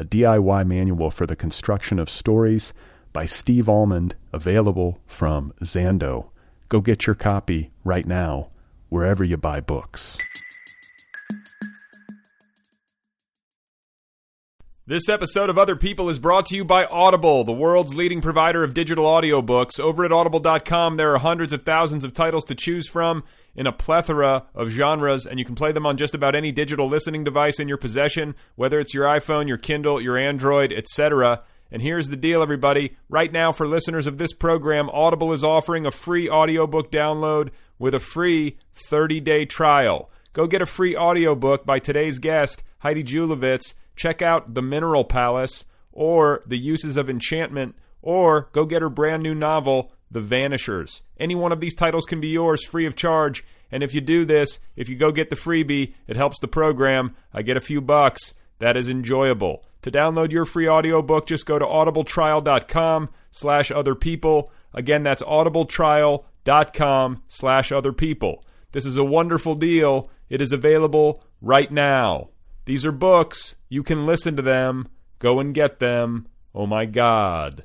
a DIY manual for the construction of stories by Steve Almond, available from Zando. Go get your copy right now, wherever you buy books. This episode of Other People is brought to you by Audible, the world's leading provider of digital audiobooks. Over at audible.com, there are hundreds of thousands of titles to choose from in a plethora of genres, and you can play them on just about any digital listening device in your possession, whether it's your iPhone, your Kindle, your Android, etc. And here's the deal, everybody. Right now, for listeners of this program, Audible is offering a free audiobook download with a free 30 day trial. Go get a free audiobook by today's guest, Heidi Julavits check out The Mineral Palace or The Uses of Enchantment or go get her brand new novel, The Vanishers. Any one of these titles can be yours free of charge. And if you do this, if you go get the freebie, it helps the program. I get a few bucks. That is enjoyable. To download your free audiobook, just go to audibletrial.com slash other people. Again, that's audibletrial.com slash other people. This is a wonderful deal. It is available right now. These are books. You can listen to them. Go and get them. Oh my God.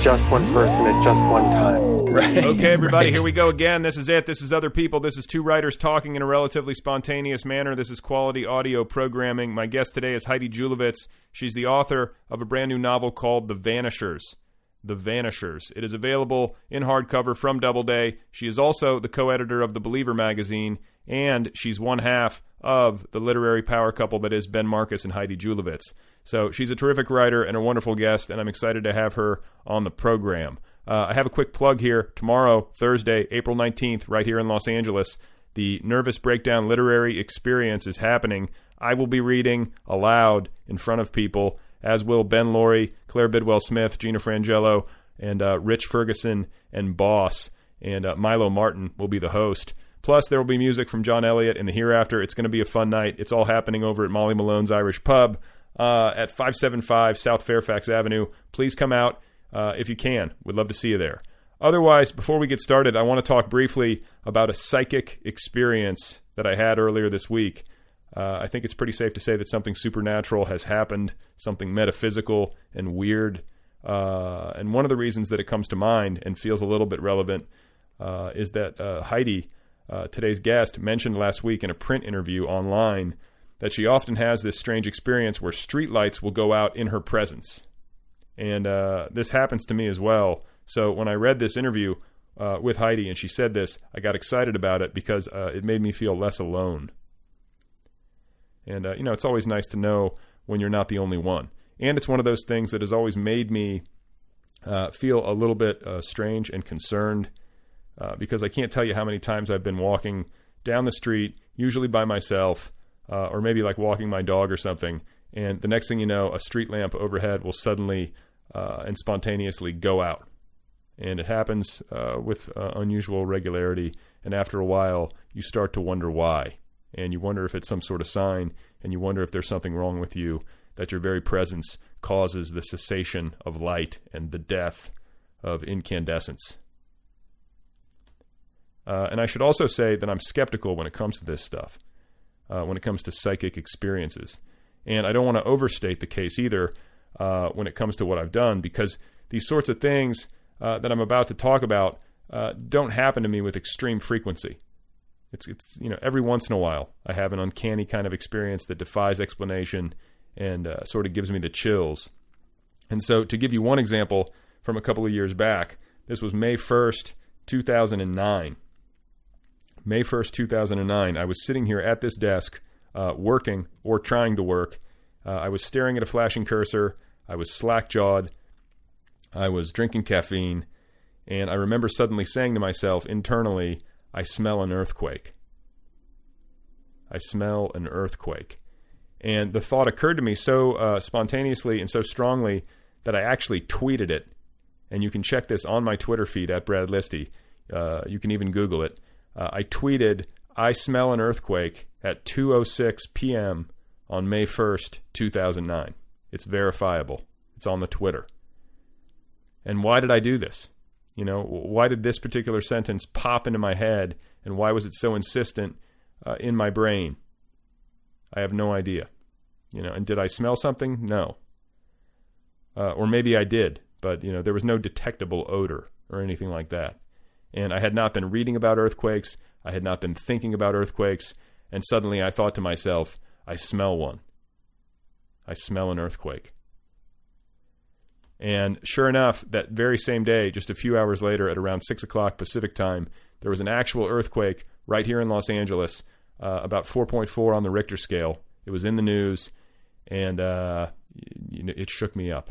Just one person at just one time. Right. Okay, everybody, right. here we go again. This is it. This is other people. This is two writers talking in a relatively spontaneous manner. This is quality audio programming. My guest today is Heidi Julavits. She's the author of a brand new novel called The Vanishers. The Vanishers. It is available in hardcover from Doubleday. She is also the co editor of The Believer magazine, and she's one half of the literary power couple that is Ben Marcus and Heidi Julavits. So she's a terrific writer and a wonderful guest, and I'm excited to have her on the program. Uh, I have a quick plug here. Tomorrow, Thursday, April 19th, right here in Los Angeles, the Nervous Breakdown Literary Experience is happening. I will be reading aloud in front of people, as will Ben Loory, Claire Bidwell Smith, Gina Frangello, and uh, Rich Ferguson and Boss. And uh, Milo Martin will be the host. Plus, there will be music from John Elliott in the hereafter. It's going to be a fun night. It's all happening over at Molly Malone's Irish Pub uh, at 575 South Fairfax Avenue. Please come out uh, if you can. We'd love to see you there. Otherwise, before we get started, I want to talk briefly about a psychic experience that I had earlier this week. Uh, I think it's pretty safe to say that something supernatural has happened, something metaphysical and weird. Uh, and one of the reasons that it comes to mind and feels a little bit relevant uh, is that uh, today's guest, mentioned last week in a print interview online that she often has this strange experience where streetlights will go out in her presence. And uh, this happens to me as well. So when I read this interview uh, with Heidi and she said this, I got excited about it because uh, it made me feel less alone. And, uh, you know, it's always nice to know when you're not the only one. And it's one of those things that has always made me uh, feel a little bit strange and concerned because I can't tell you how many times I've been walking down the street, usually by myself, uh, or maybe like walking my dog or something. And the next thing you know, a street lamp overhead will suddenly uh, and spontaneously go out. And it happens uh, with uh, unusual regularity. And after a while, you start to wonder why. And you wonder if it's some sort of sign, and you wonder if there's something wrong with you, that your very presence causes the cessation of light and the death of incandescence. Uh, and I should also say that I'm skeptical when it comes to this stuff, uh, when it comes to psychic experiences. And I don't want to overstate the case either uh, when it comes to what I've done because these sorts of things uh, that I'm about to talk about uh, don't happen to me with extreme frequency. It's, it's, you know, every once in a while I have an uncanny kind of experience that defies explanation and uh, sort of gives me the chills. And so, to give you one example from a couple of years back, this was May 1st, 2009. May 1st, 2009. I was sitting here at this desk uh, working or trying to work. Uh, I was staring at a flashing cursor. I was slack jawed. I was drinking caffeine. And I remember suddenly saying to myself internally, I smell an earthquake. I smell an earthquake. And the thought occurred to me so uh, spontaneously and so strongly that I actually tweeted it. And you can check this on my Twitter feed at Brad Listi. Uh, you can even Google it. Uh, I tweeted, "I smell an earthquake" at 2:06 p.m. on May 1st, 2009. It's verifiable. It's on the Twitter. And why did I do this? You know, why did this particular sentence pop into my head, and why was it so insistent uh, in my brain? I have no idea. You know, and did I smell something? No. Uh, or maybe I did, but you know, there was no detectable odor or anything like that. And I had not been reading about earthquakes. I had not been thinking about earthquakes. And suddenly I thought to myself, I smell one. I smell an earthquake. And sure enough, that very same day, just a few hours later, at around 6 o'clock Pacific time, there was an actual earthquake right here in Los Angeles, uh, about 4.4 on the Richter scale. It was in the news, and uh, it shook me up.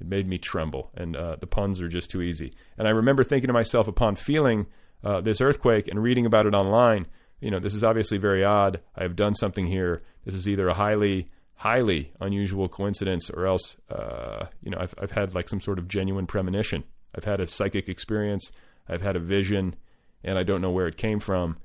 It made me tremble, and uh, the puns are just too easy. And I remember thinking to myself upon feeling uh, this earthquake and reading about it online, you know, this is obviously very odd. I have done something here. This is either a highly highly unusual coincidence, or else, uh, you know, I've, I've had like some sort of genuine premonition. I've had a psychic experience. I've had a vision, and I don't know where it came from.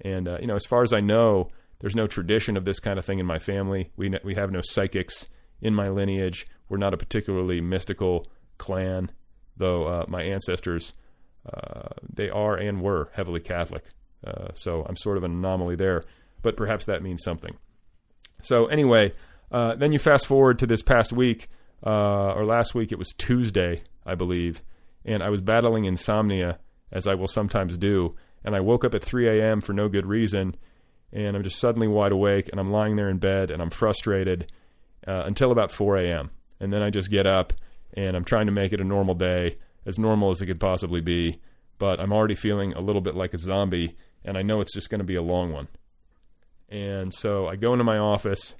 And uh, you know, as far as I know, there's no tradition of this kind of thing in my family. We we have no psychics in my lineage. We're not a particularly mystical clan, though uh, my ancestors uh, they are and were heavily Catholic. Uh, so I'm sort of an anomaly there, but perhaps that means something. So anyway, uh, then you fast forward to this past week, uh, or last week, it was Tuesday, I believe, and I was battling insomnia, as I will sometimes do. And I woke up at 3 a.m. for no good reason, and I'm just suddenly wide awake, and I'm lying there in bed, and I'm frustrated uh, until about 4 a.m. And then I just get up, and I'm trying to make it a normal day, as normal as it could possibly be. But I'm already feeling a little bit like a zombie, and I know it's just going to be a long one. And so I go into my office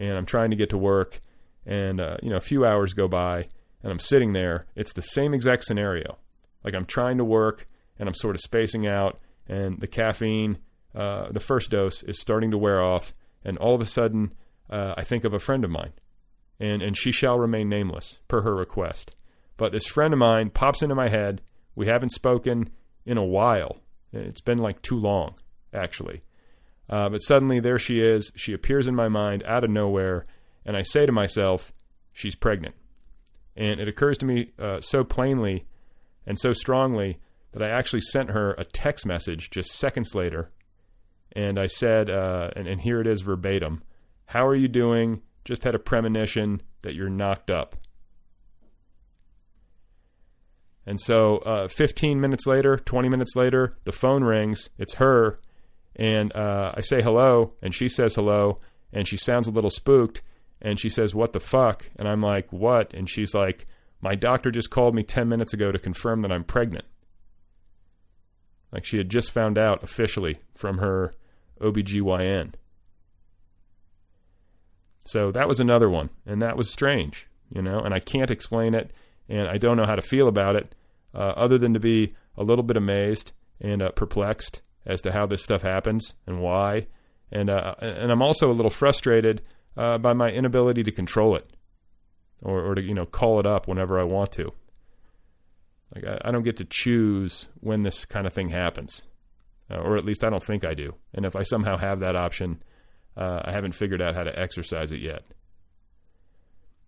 and I'm trying to get to work, and uh, you know a few hours go by, and I'm sitting there. It's the same exact scenario. Like I'm trying to work, and I'm sort of spacing out, and the caffeine, uh, the first dose, is starting to wear off, and all of a sudden, uh, I think of a friend of mine, and and she shall remain nameless per her request. But this friend of mine pops into my head. We haven't spoken in a while. It's been like too long, actually. Uh, but suddenly there she is. She appears in my mind out of nowhere, and I say to myself, she's pregnant. And it occurs to me uh, so plainly and so strongly that I actually sent her a text message just seconds later. And I said, uh, and, and here it is verbatim How are you doing? Just had a premonition that you're knocked up. And so, uh, 15 minutes later, 20 minutes later, the phone rings. It's her and uh, I say hello, and she says hello, and she sounds a little spooked, and she says, "What the fuck?" And I'm like, "What?" And she's like, "My doctor just called me ten minutes ago to confirm that I'm pregnant." Like she had just found out officially from her OBGYN. So that was another one, and that was strange, you know, and I can't explain it, and I don't know how to feel about it, uh, other than to be a little bit amazed and uh, perplexed as to how this stuff happens and why. And uh, and I'm also a little frustrated uh, by my inability to control it, or or to you know call it up whenever I want to. Like I, I don't get to choose when this kind of thing happens, uh, or at least I don't think I do. And if I somehow have that option, uh, I haven't figured out how to exercise it yet.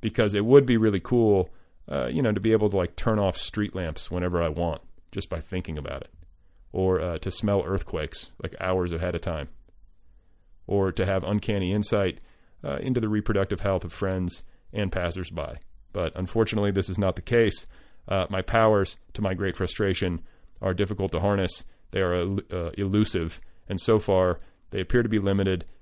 Because it would be really cool, uh, you know, to be able to like turn off street lamps whenever I want just by thinking about it or uh, to smell earthquakes like hours ahead of time, or to have uncanny insight uh, into the reproductive health of friends and passersby. But unfortunately, this is not the case. Uh, my powers, to my great frustration, are difficult to harness. They are uh, elusive, and so far, they appear to be limited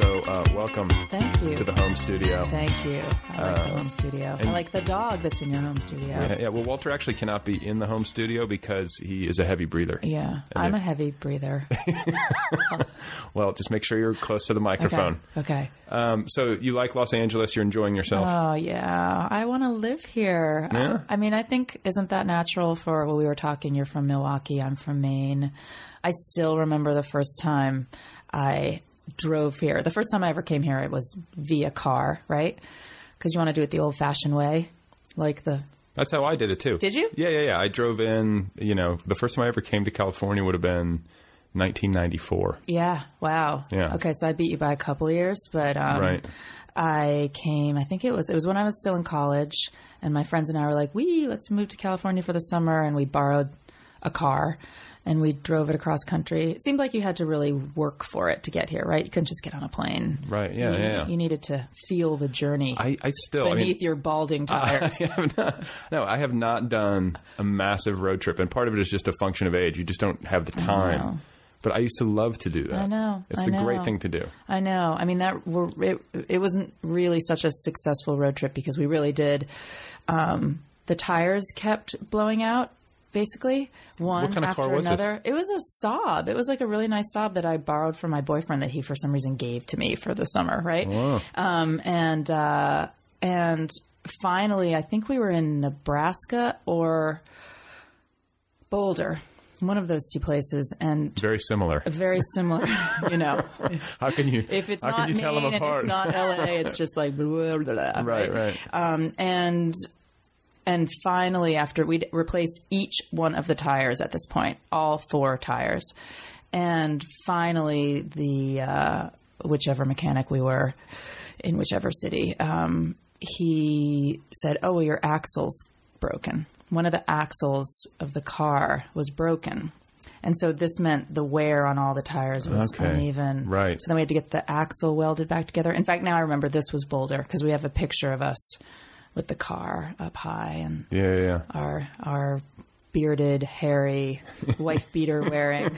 So, uh, welcome Thank you. to the home studio. Thank you. I like the Uh, home studio. I like the dog that's in your home studio. Yeah, yeah, well, Walter actually cannot be in the home studio because he is a heavy breather. Yeah, And I'm a heavy breather. Well, just make sure you're close to the microphone. Okay. Um, so, you like Los Angeles? You're enjoying yourself? Oh yeah, I want to live here. Yeah? I mean, I think isn't that natural for? Well, we were talking. You're from Milwaukee. I'm from Maine. I still remember the first time I drove here. The first time I ever came here, it was via car, right? Because you want to do it the old-fashioned way, like the That's how I did it too. Did you? Yeah, yeah, yeah. I drove in. You know, the first time I ever came to California would have been 1994. Yeah. Wow. Yeah. Okay, so I beat you by a couple years, but um, Right. I came. I think it was it was when I was still in college, and my friends and I were like, "We let's move to California for the summer," and we borrowed a car. And we drove it across country. It seemed like you had to really work for it to get here, right? You couldn't just get on a plane. Right. Yeah. you, yeah. You needed to feel the journey I, I still. I beneath mean, your balding tires. I have not, no, I have not done a massive road trip, and part of it is just a function of age. You just don't have the know. time. But I used to love to do that. I know, It's I a great thing to do. I know. I mean, that were, it, it wasn't really such a successful road trip because we really did. Um, the tires kept blowing out, basically one What kind of after car was this? another. It was a Saab. It was like a really nice Saab that I borrowed from my boyfriend that he for some reason gave to me for the summer, right? Um, and uh, and finally, I think we were in Nebraska or Boulder, one of those two places, and Very similar. very similar, you know. How can you? If it's how not can you Maine tell them and it's not LA, it's just like blah, blah, blah, right, right. Um, and and finally, after we'd replaced each one of the tires at this point, all four tires, and finally the uh, whichever mechanic we were in whichever city, um, he said, "Oh, well, your axle's broken. One of the axles of the car was broken." And so this meant the wear on all the tires was Okay. uneven. Right. So then we had to get the axle welded back together. In fact, now I remember this was Boulder because we have a picture of us with the car up high and Yeah, yeah, our our bearded, hairy, wife beater wearing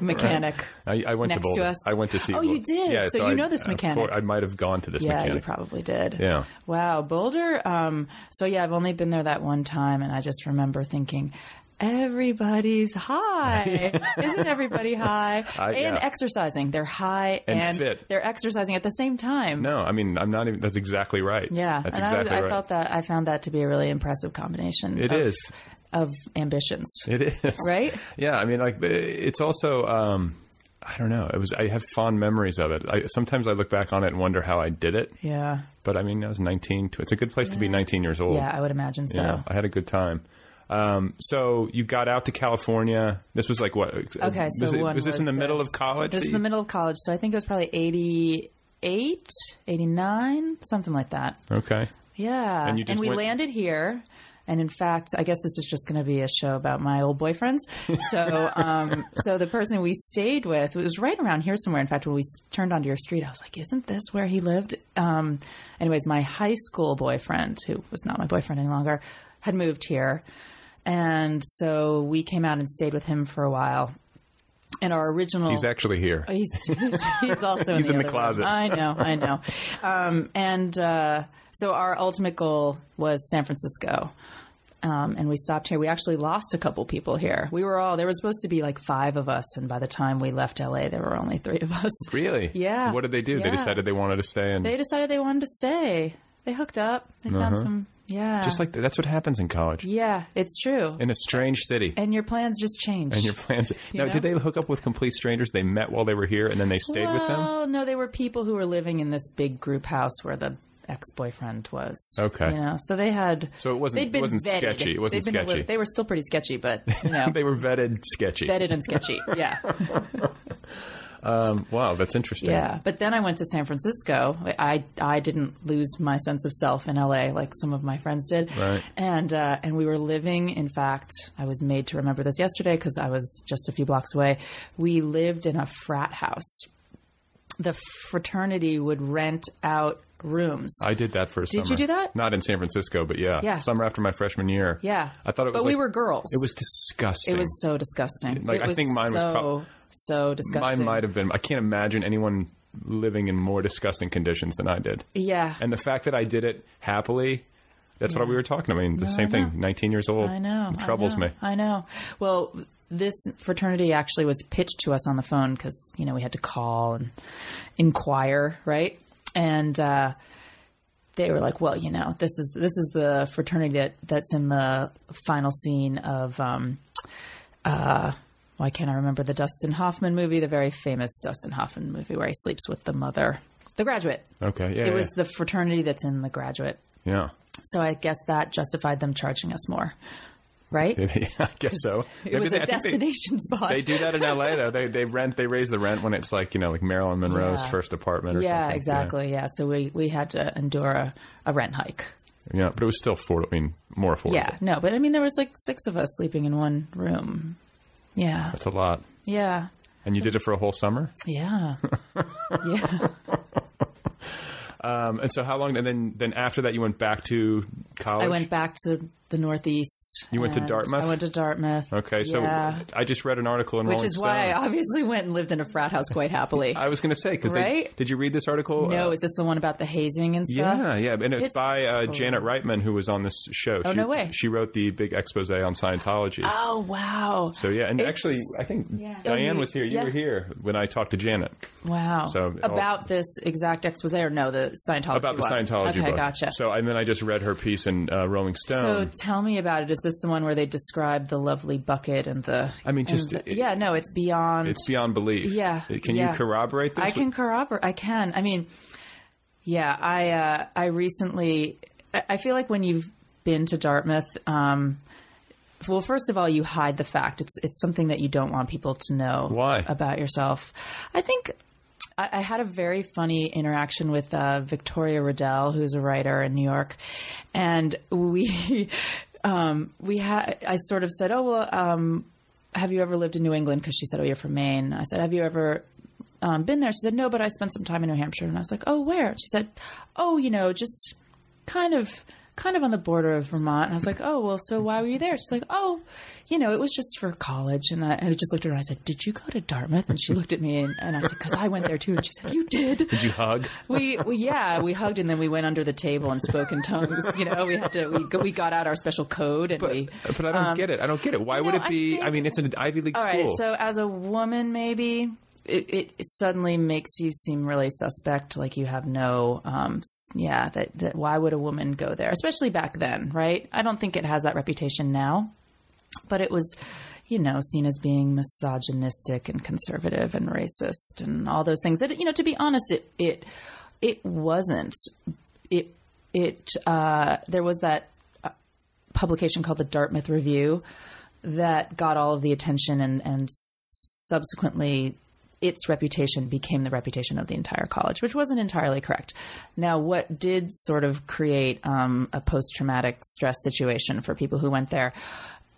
mechanic. I, I went Next to to us. I went to see. Oh, you did? Yeah, So you I- know this mechanic. course, I might have gone to this Yeah, mechanic. you probably did. Yeah. Wow, Boulder. Um, so yeah, I've only been there that one time, and I just remember thinking. Everybody's high. Isn't everybody high? I- and yeah. exercising. They're high And fit. they're exercising at the same time. No, I mean I'm not even. That's exactly right. Yeah, that's and exactly I, I right. felt that I found that to be a really impressive combination. It of, is. of ambitions, It is right? Yeah, I mean, like it's also. Um, I don't know. It was. I have fond memories of it. I, sometimes I look back on it and wonder how I did it. Yeah, But I mean, I was 19. It's a good place to be 19 years old. yeah, I would imagine so. You know, I had a good time. Um, so you got out to California. This was like what? Okay, so was, it- was this in the middle of this? college? This is the middle of college, so I think it was probably 88, 89, something like that. Okay. Yeah, And just we went- landed here, And in fact, I guess this is just going to be a show about my old boyfriends. So, um, so the person we stayed with it was right around here somewhere. In fact, when we turned onto your street, I was like, "Isn't this where he lived?" Um, anyways, my high school boyfriend, who was not my boyfriend any longer, had moved here, and so we came out and stayed with him for a while. And our original He's actually here. He's, he's, he's also He's in the, in the other room. closet. I know, I know. Um, and uh, so our ultimate goal was San Francisco. Um, and we stopped here. We actually lost a couple people here. We were all there was supposed to be like five of us, and by the time we left LA, there were only three of us. Really? Yeah. What did they do? They decided they wanted to stay and They decided they wanted to stay. They hooked up. They found some. Yeah. Just like that's what happens in college. Yeah, it's true. In a strange city. and your plans just change. And your plans. Now, know? did they hook up with complete strangers? They met while they were here, and then they stayed with them. Well, no, they were people who were living in this big group house where the ex-boyfriend was. Okay. you know, so they had. So it wasn't- They'd it wasn't vetted. sketchy. It wasn't sketchy. little- they were still pretty sketchy, but you know, they were vetted, sketchy. vetted and sketchy. Yeah, Um, wow, that's interesting. yeah. But then I went to San Francisco. I I didn't lose my sense of self in LA like some of my friends did. Right. And uh, and we were living. In fact, I was made to remember this yesterday because I was just a few blocks away. We lived in a frat house. The fraternity would rent out rooms. I did that for a Did summer. you do that? Not in San Francisco, but yeah. Yeah. Summer after my freshman year. Yeah, I thought it was But we were girls. It was disgusting. It was so disgusting. Like, it I was think mine was so prob- so disgusting. Mine might have been. I can't imagine anyone living in more disgusting conditions than I did. Yeah, And the fact that I did it happily, that's what we were talking. About. I mean, the No, same thing. 19 years old. I know. It troubles I know, me. I know. Well, this fraternity actually was pitched to us on the phone because you know we had to call and inquire, right? And uh, they were like, "Well, you know, this is this is the fraternity that that's in the final scene of." Um, uh, why can't I remember the Dustin Hoffman movie? The very famous Dustin Hoffman movie where he sleeps with the mother. The Graduate. Okay. Yeah. It yeah. was the fraternity that's in The Graduate. Yeah. So I guess that justified them charging us more, right? Yeah, I guess so. It Maybe was a I think they- destination spot. They do that in LA though. They they rent they raise the rent when it's like you know like Marilyn Monroe's Yeah. first apartment or yeah, something. exactly. Yeah. so we we had to endure a, a rent hike. Yeah. yeah, but it was still affordable. I mean, more affordable. Yeah, no, but I mean there was like six of us sleeping in one room. Yeah, that's a lot. yeah, And you did it for a whole summer. yeah, yeah. Um, and so how long? And then then after that, you went back to college. I went back to the Northeast. You went to Dartmouth? I went to Dartmouth. Okay, so yeah. I just read an article in which Rolling is why I obviously went and lived in a frat house quite happily. I was going to say because Right? did you read this article? no, Uh, is this the one about the hazing and stuff? Yeah, yeah, and it's, It's by uh, cool. Janet Reitman, who was on this show. Oh, she, no way. She wrote the big expose on Scientology. Oh wow! So yeah, and It's- actually, I think Yeah. Diane Oh, was here. You yeah. were here when I talked to Janet Wow. So- about this exact expose or no, the Scientology about the one? Scientology Okay, book. gotcha. So and then I just read her piece in uh, Rolling So Stone. Tell me about it. Is this the one where they describe the lovely bucket and the? I mean, just- the- it- yeah, no, it's beyond. it's beyond belief. Yeah, Can yeah. you corroborate this? I can corroborate. I can. I mean, yeah. I uh, I recently. I feel like when you've been to Dartmouth. Um, well, first of all, you hide the fact. It's it's something that you don't want people to know Why? about yourself. I think I, I had a very funny interaction with uh, Victoria Redel, who's a writer in New York, and we um, we had. I sort of said, "Oh well, um, have you ever lived in New England?" Because she said, "Oh, you're from Maine." I said, "Have you ever um, been there?" She said, "No, but I spent some time in New Hampshire." And I was like, "Oh, where?" She said, "Oh, you know, just kind of." Kind of on the border of Vermont, and I was like, "Oh, well, so why were you there?" She's like, "Oh, you know, it was just for college." And I, and I just looked at her and I said, "Did you go to Dartmouth?" And she looked at me and, and I said, "Because I went there too." And she said, "You did." Did you hug? we, we yeah we hugged and then we went under the table and spoke in tongues you know we had to we, we got out our special code and we But I don't get it. I don't get it. Why would Um, know, it be? I, think- mean, it's an Ivy League all school. right so as a woman maybe it, it suddenly makes you seem really suspect like you have no um yeah that, that why would a woman go there especially back then right i don't think it has that reputation now but it was you know seen as being misogynistic and conservative and racist and all those things that you know to be honest it it it wasn't it it uh there was that uh, publication called the Dartmouth Review that got all of the attention and and subsequently its reputation became the reputation of the entire college, which wasn't entirely correct. Now, what did sort of create um, a post traumatic stress situation for people who went there?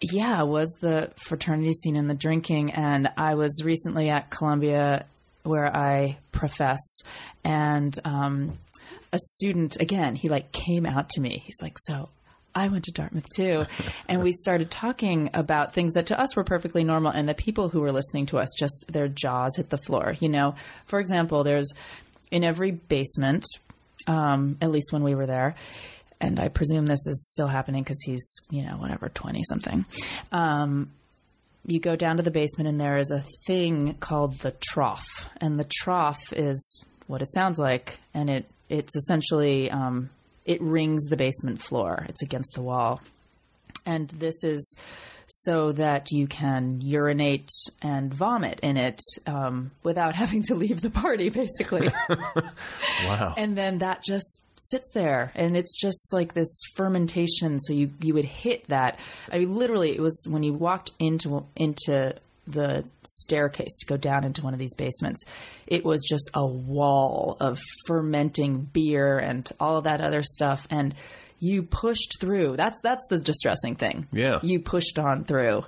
Yeah, was the fraternity scene and the drinking. And I was recently at Columbia where I profess, and um, a student, again, he like came out to me. He's like, So I went to Dartmouth too. And we started talking about things that to us were perfectly normal. And the people who were listening to us just their jaws hit the floor. You know, for example, there's in every basement, um, at least when we were there, and I presume this is still happening because he's, you know, whatever, 20 something. Um, you go down to the basement and there is a thing called the trough. And the trough is what it sounds like. And it, it's essentially, um, it rings the basement floor. It's against the wall. And this is so that you can urinate and vomit in it um, without having to leave the party, basically. Wow. and then that just sits there and it's just like this fermentation so you you would hit that. I mean literally it was when you walked into into the staircase to go down into one of these basements it was just a wall of fermenting beer and all of that other stuff and you pushed through. That's that's the distressing thing. Yeah. you pushed on through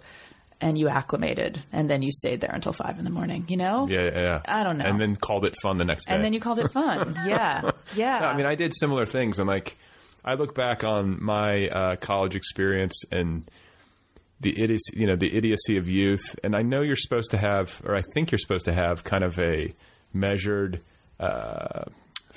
and you acclimated and then you stayed there until five in the morning you know yeah, yeah, yeah. I don't know. And then called it fun the next day. and then you called it fun yeah yeah I mean, I did similar things, and like, I look back on my uh, college experience and the idiocy, you know, the idiocy of youth, and I know you're supposed to have, or I think you're supposed to have, kind of a measured uh,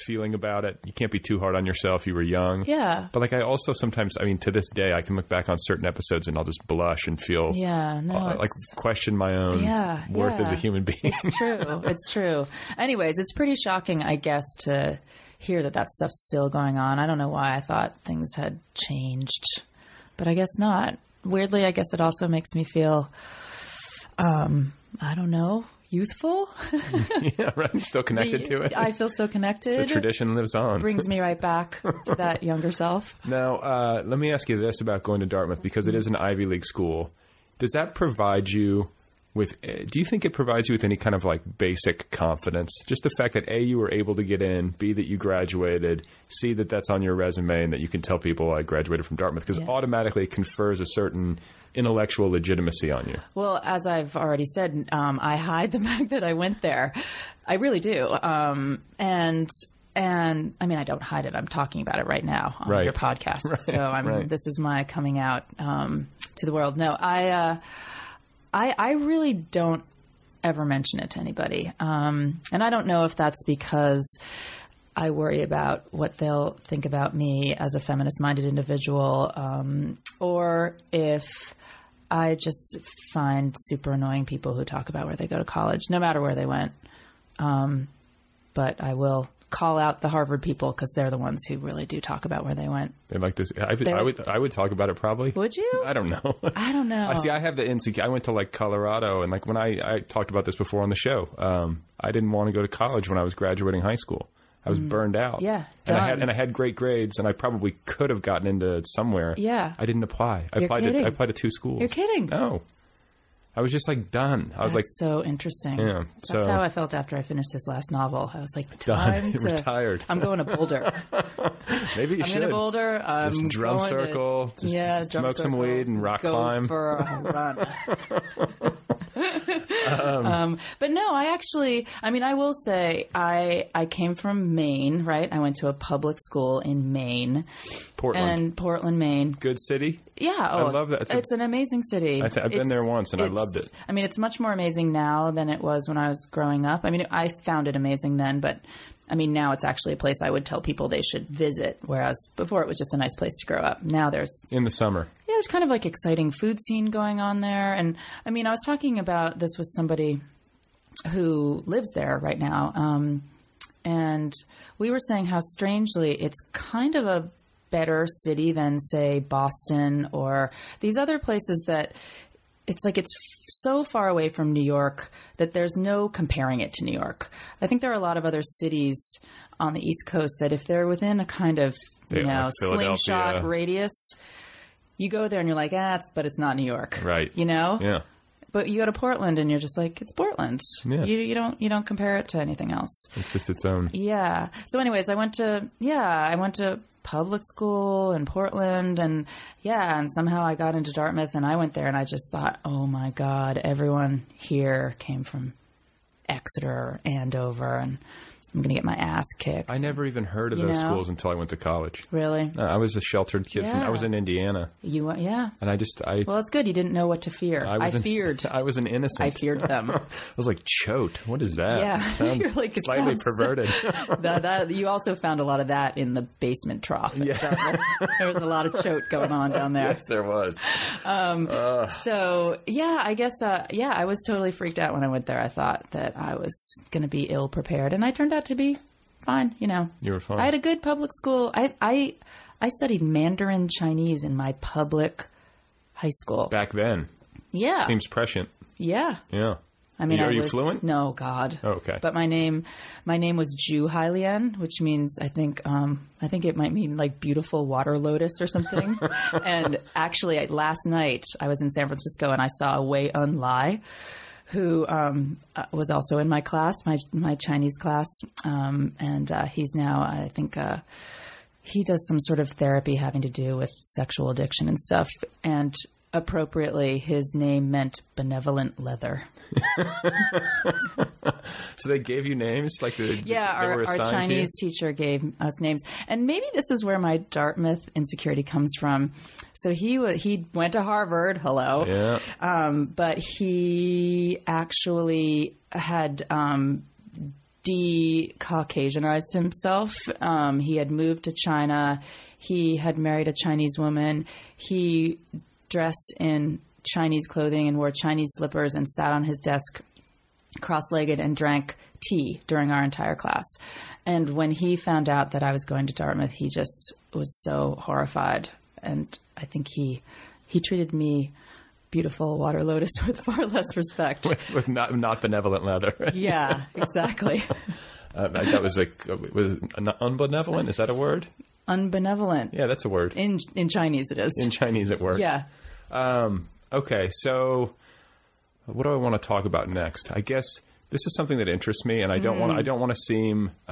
feeling about it. You can't be too hard on yourself. You were young, Yeah. But like, I also sometimes, I mean, to this day, I can look back on certain episodes and I'll just blush and feel, Yeah, no, uh, like, question my own Yeah, worth yeah. as a human being. It's true. It's true. Anyways, it's pretty shocking, I guess, to hear that that stuff's still going on. I don't know why I thought things had changed, but I guess not. Weirdly, I guess it also makes me feel, um, I don't know, youthful. yeah, right. Still connected to it. I feel so connected. the tradition lives on. Brings me right back to that younger self. Now, uh, let me ask you this about going to Dartmouth because it is an Ivy League school. Does that provide you with? uh, Do you think it provides you with any kind of like basic confidence? Just the fact that a you were able to get in, b that you graduated, c that that's on your resume and that you can tell people I graduated from Dartmouth because Yeah. automatically it confers a certain intellectual legitimacy on you. Well, as I've already said, um, I hide the fact that I went there. I really do. Um, and and I mean, I don't hide it. I'm talking about it right now on Right. your podcast. so I'm. right. This is my coming out um, to the world. No, I, uh, I, I really don't ever mention it to anybody. Um, and I don't know if that's because. I worry about what they'll think about me as a feminist minded individual, um, or if I just find super annoying people who talk about where they go to college, no matter where they went. Um, but I will call out the Harvard people because they're the ones who really do talk about where they went. They like this. I, would- I would. I would talk about it probably. Would you? I don't know. I don't know. I see. I have the insecure. I went to like Colorado, and like when I I talked about this before on the show. Um, I didn't want to go to college when I was graduating high school. I was burned out. Mm. Yeah, and I had and I had great grades, and I probably could have gotten into somewhere. Yeah. I didn't apply. I You're applied. kidding. To, I applied to two schools. You're kidding. No, I was just like done. I was That's like so interesting. Yeah, That's so- how I felt after I finished his last novel. I was like, Done. to Retired. I'm going to Boulder. maybe you I'm should. going to Boulder. I'm Just drum going to- circle, just yeah, smoke some weed and rock go climb. for a run. um, but no, I actually, I mean, I will say, I I came from Maine, right? I went to a public school in Maine, Portland, and Portland, Maine. good city. Yeah, oh, love that. It's It's, a- an amazing city. I th- I've been there once and I it's- loved it. I mean, it's much more amazing now than it was when I was growing up. I mean, I found it amazing then, but I mean, now it's actually a place I would tell people they should visit. Whereas before it was just a nice place to grow up. Now there's In the summer, yeah, there's kind of like exciting food scene going on there. And I mean, I was talking about this with somebody who lives there right now. Um, and we were saying how strangely it's kind of a better city than, say, Boston or these other places that it's like it's so far away from New York that there's no comparing it to New York. I think there are a lot of other cities on the East Coast that if they're within a kind of you Yeah, know like slingshot radius, you go there and you're like, ah, it's, but it's not New York, Right. You know, yeah. But you go to Portland and you're just like, it's Portland. Yeah. You you don't you don't compare it to anything else. It's just its own. Yeah. So, anyways, I went to yeah, I went to public school in Portland, and yeah, and somehow I got into Dartmouth, and I went there, and I just thought, oh my god, everyone here came from Exeter or Andover, and I'm gonna get my ass kicked. I never even heard of You those know? schools until I went to college. really. Uh, I was a sheltered kid. From, I was in Indiana, You went, yeah. and I just I Well, it's good. You didn't know what to fear. I, was an- feared. I was an innocent. I feared them. I was like Choate. What is that? Yeah. it sounds You're like, slightly sounds- perverted. that, that you also found a lot of that in the basement trough. Dartmouth. there was a lot of Choate going on down there. yes, there was. So yeah, I guess uh, yeah, I was totally freaked out when I went there. I thought that I was going to be ill prepared, and I turned out to be fine. You know, You were fine. I had a good public school. I I I studied Mandarin Chinese in my public high school. Back then, yeah, seems prescient. yeah. Yeah. I mean, Are I you was, fluent? No, God. Oh, okay. But my name, my name was Ju Hailian, which means I think, um, I think it might mean like beautiful water lotus or something. and actually, I, last night I was in San Francisco and I saw a Wei Un Lai, who um, uh, was also in my class, my my Chinese class, um, and uh, he's now, I think. Uh, he does some sort of therapy having to do with sexual addiction and stuff. And appropriately, his name meant benevolent leather. So they gave you names like the Yeah, our, our? Chinese teacher gave us names, and maybe this is where my Dartmouth insecurity comes from. So he he went to Harvard. Hello, Yeah. um, but he actually had um, de-Caucasianized himself. Um, he had moved to China. He had married a Chinese woman. He dressed in Chinese clothing and wore Chinese slippers and sat on his desk cross-legged and drank tea during our entire class. And when he found out that I was going to Dartmouth, he just was so horrified. And I think he he treated me, beautiful water lotus, with far less respect. with not not benevolent leather. yeah, exactly. uh, that was like was unbenevolent. Is that a word? Unbenevolent. Yeah, that's a word. In in Chinese, it is. In Chinese, it works. yeah. Um, okay, so what do I want to talk about next? I guess this is something that interests me, and I don't Mm. want I don't want to seem uh,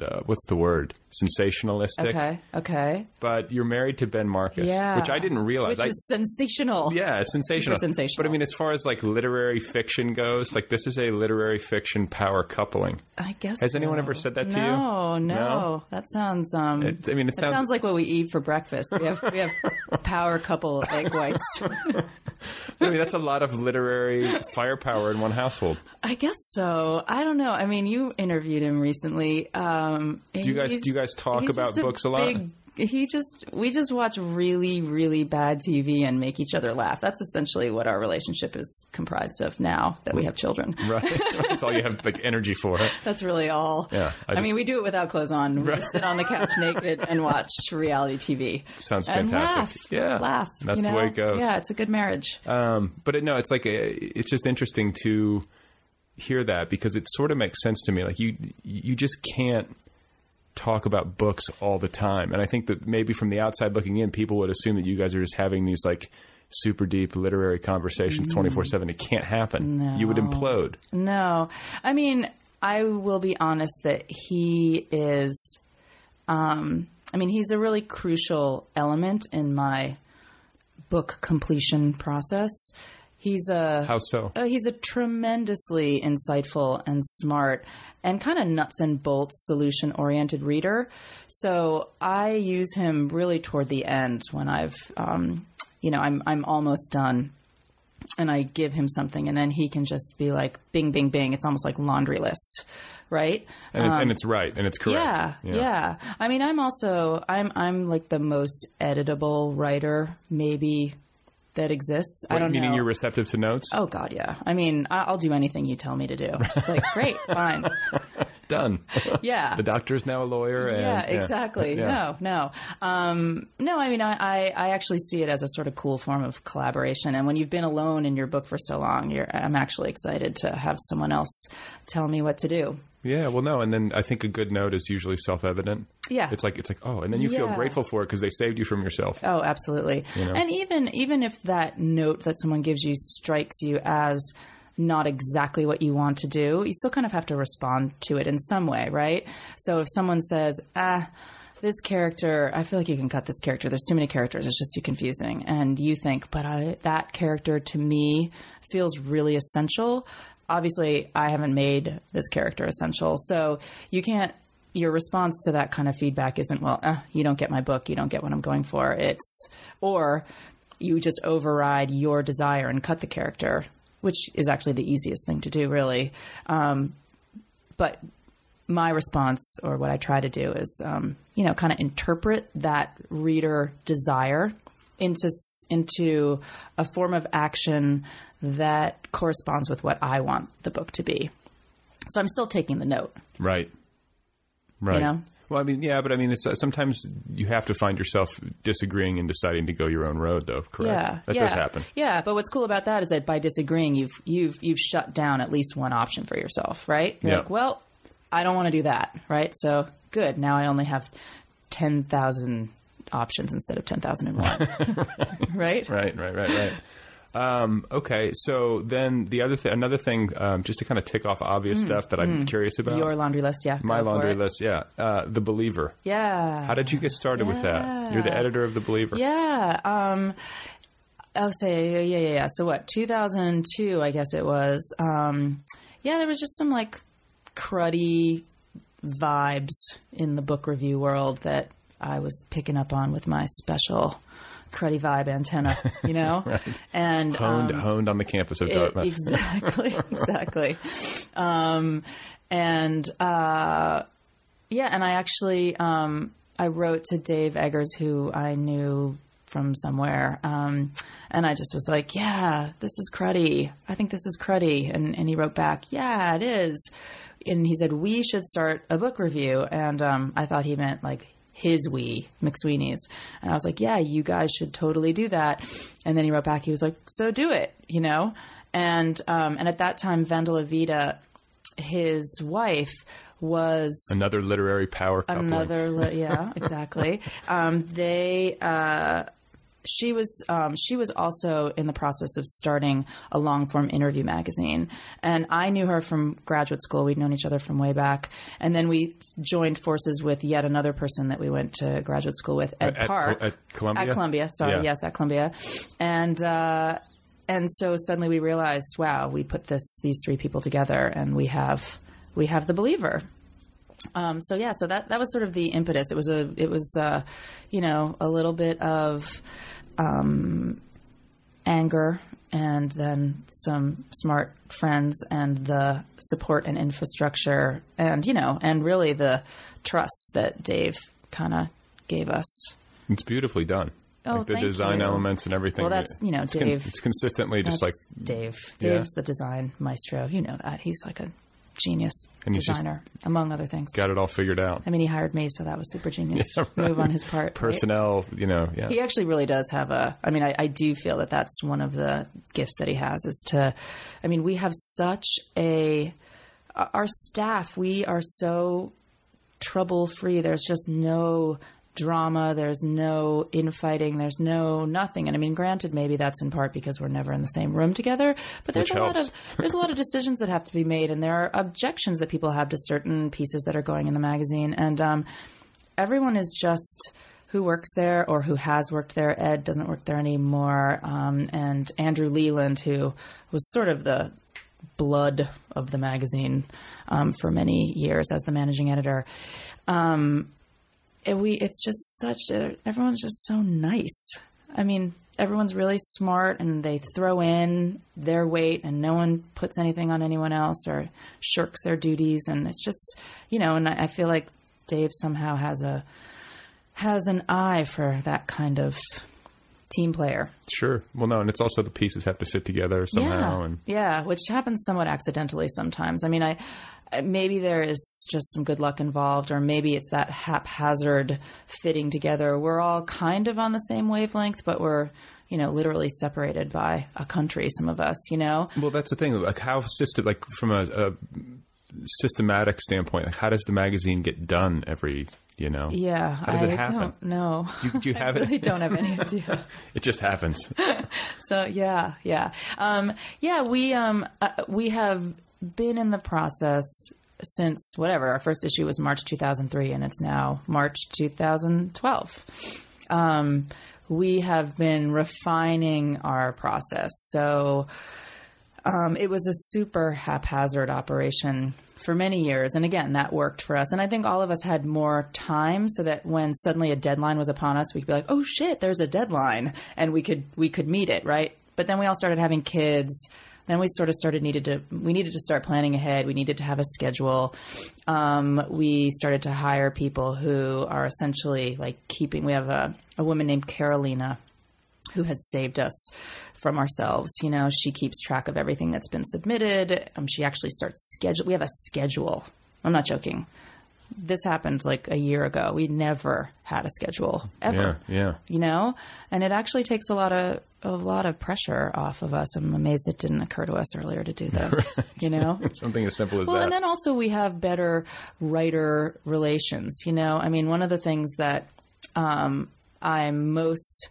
uh, what's the word sensationalistic. Okay. Okay. But you're married to Ben Marcus, Yeah. which I didn't realize. Which I, is sensational. yeah, it's sensational. Super sensational. But I mean, as far as like literary fiction goes, like this is a literary fiction power coupling. I guess. Has anyone ever said that to you? no, No, No? That sounds. Um, It- I mean, it that sounds- like what we eat for breakfast. We have we have power couple egg whites. I mean, that's a lot of literary firepower in one household. I guess so. I don't know. I mean, you interviewed him recently. Um, do you guys- do you guys talk about books a lot? he just we just watch really really bad TV and make each other laugh. That's essentially what our relationship is comprised of now that we have children. Right, that's all you have like energy for. That's really all. Yeah, I I, just- mean, we do it without clothes on. We just sit on the couch naked and watch reality TV. Sounds fantastic. laugh. Yeah, laugh. That's you the way it goes. Yeah, it's a good marriage. Um, but it, no, it's like a, it's just interesting to hear that because it sort of makes sense to me. Like you, you just can't talk about books all the time, and I think that maybe from the outside looking in, people would assume that you guys are just having these like super deep literary conversations twenty four seven. It can't happen. You would implode. No, I mean, I will be honest that he is. Um, I mean, he's a really crucial element in my book completion process. He's a How so? Uh, he's a tremendously insightful and smart and kind of nuts and bolts solution oriented reader. So I use him really toward the end when I've, um, you know, I'm I'm almost done, and I give him something, and then he can just be like, "Bing, bing, bing." It's almost like laundry list, right? And, it, and it's right, and it's correct. Um, Yeah, yeah, I mean, I'm also I'm I'm like the most editable writer maybe that exists. I don't meaning know. you're receptive to notes. Oh God, yeah. I mean, I'll do anything you tell me to do. Just like, great, fine. Done. Yeah. the doctor's now a lawyer. And, yeah, exactly. Yeah. No, no, um, no. I mean, I, I, actually see it as a sort of cool form of collaboration. And when you've been alone in your book for so long, you're, I'm actually excited to have someone else tell me what to do. Yeah, well, no, and then I think a good note is usually self-evident. Yeah. it's like it's like oh, and then you feel grateful for it because they saved you from yourself. Oh, absolutely. know? And even even if that note that someone gives you strikes you as not exactly what you want to do, you still kind of have to respond to it in some way, right? So if someone says, "Ah, this character, I feel like you can cut this character. There's too many characters. It's just too confusing." And you think, "But I, that character to me feels really essential." Obviously, I haven't made this character essential, so you can't your response to that kind of feedback isn't well uh, you don't get my book you don't get what i'm going for it's or you just override your desire and cut the character which is actually the easiest thing to do really um, but my response or what i try to do is um, you know kind of interpret that reader desire into into a form of action that corresponds with what i want the book to be so i'm still taking the note Right. Right. You know? Well, I mean, yeah, but I mean, it's, uh, sometimes you have to find yourself disagreeing and deciding to go your own road, though. Correct. Yeah, that yeah. does happen. Yeah, but what's cool about that is that by disagreeing, you've you've you've shut down at least one option for yourself, right? You're Yeah. like, well, I don't want to do that, right? So good. Now I only have ten thousand options instead of ten thousand and one, right? Right. Right. Right. Right. Um, okay, so then the other thing, another thing, um, just to kind of tick off obvious stuff that I'm curious about. Mm, Your laundry list, yeah. My laundry list, yeah. Uh, the Believer. Yeah. How did you get started with that? You're the editor of the Believer. Yeah. Um, I'll say, yeah, yeah, yeah. So what, 2002, I guess it was. Um, yeah, there was just some like cruddy vibes in the book review world that I was picking up on with my special cruddy vibe antenna, you know? And, Honed, um, honed on the campus of it- exactly, exactly. Um, and uh, yeah, and I actually um, I wrote to Dave Eggers, who I knew from somewhere, um, and I just was like, "Yeah, this is cruddy. I think this is cruddy." And and he wrote back, "Yeah, it is." And he said we should start a book review, and um, I thought he meant like his we McSweeney's, and I was like, "Yeah, you guys should totally do that." And then he wrote back, he was like, "So do it," you know. And um, and at that time, Vendela Vida, his wife, was Another literary power coupling. another li- yeah exactly um, they uh, she was um, she was also in the process of starting a long form interview magazine. And i knew her from graduate school. We'd known each other from way back. And then we joined forces with yet another person that we went to graduate school with ed At- park. at Columbia? at columbia. Sorry. Yeah. yes at columbia. And uh, and so suddenly we realized wow we put this these three people together and we have we have the believer um, so yeah, so that that was sort of the impetus. It was a it was uh, you know a little bit of um, anger and then some smart friends and the support and infrastructure and you know and really the trust that Dave kind of gave us. It's beautifully done. Oh, like the design you. elements and everything. Well, that's, you know, it's, con- Dave. it's consistently just like Dave. Yeah. Dave's the design maestro. You know that he's like a genius And designer among other things. got it all figured out. I mean, he hired me, so that was super genius move on his part. right? Personnel, you know, yeah. He actually really does have a. I mean, I, I do feel that that's one of the gifts that he has is to. I mean, we have such a. Our staff, we are so trouble free. There's just no drama. There's no infighting. There's no nothing. And I mean, granted, maybe that's in part because we're never in the same room together. But there's Which a lot of there's a lot of decisions that have to be made, and there are objections that people have to certain pieces that are going in the magazine. And um, everyone is just who works there or who has worked there. Ed doesn't work there anymore, um, and Andrew Leland, who was sort of the blood of the magazine um, for many years as the managing editor. Um, and we, it's just such. Everyone's just so nice. I mean, everyone's really smart, and they throw in their weight, and no one puts anything on anyone else or shirks their duties, and it's just, you know. And I, I feel like Dave somehow has a has an eye for that kind of team player. Sure. Well, no, and it's also the pieces have to fit together somehow. yeah, And yeah, which happens somewhat accidentally sometimes. I mean, I I- maybe there is just some good luck involved, or maybe it's that haphazard fitting together. We're all kind of on the same wavelength, but we're you know literally separated by a country. Some of us, you know. well, that's the thing. Like how system, like from a, a systematic standpoint, like how does the magazine get done every? You know. Yeah, How does I it happen? don't know. You- do you have I it? really don't have any idea. It just happens. So yeah, yeah, um, yeah. We um, uh, we have been in the process since whatever. Our first issue was March 2003, and it's now March 2012. Um, we have been refining our process. So um, it was a super haphazard operation for many years. And again, that worked for us. And I think all of us had more time so that when suddenly a deadline was upon us, we could be like, oh shit, there's a deadline. And we could, we could meet it, right? But then we all started having kids. Then we sort of started needed to we needed to start planning ahead. We needed to have a schedule. Um, we started to hire people who are essentially like keeping. We have a, a woman named Carolina who has saved us from ourselves. You know, she keeps track of everything that's been submitted. Um, she actually starts schedule. We have a schedule. I'm not joking. This happened like a year ago. We never had a schedule ever. Yeah, yeah. You know, and it actually takes a lot of a lot of pressure off of us. I'm amazed it didn't occur to us earlier to do this. You know, Something as simple as that. well, that. and then also we have better writer relations. You know, I mean, one of the things that um, I'm most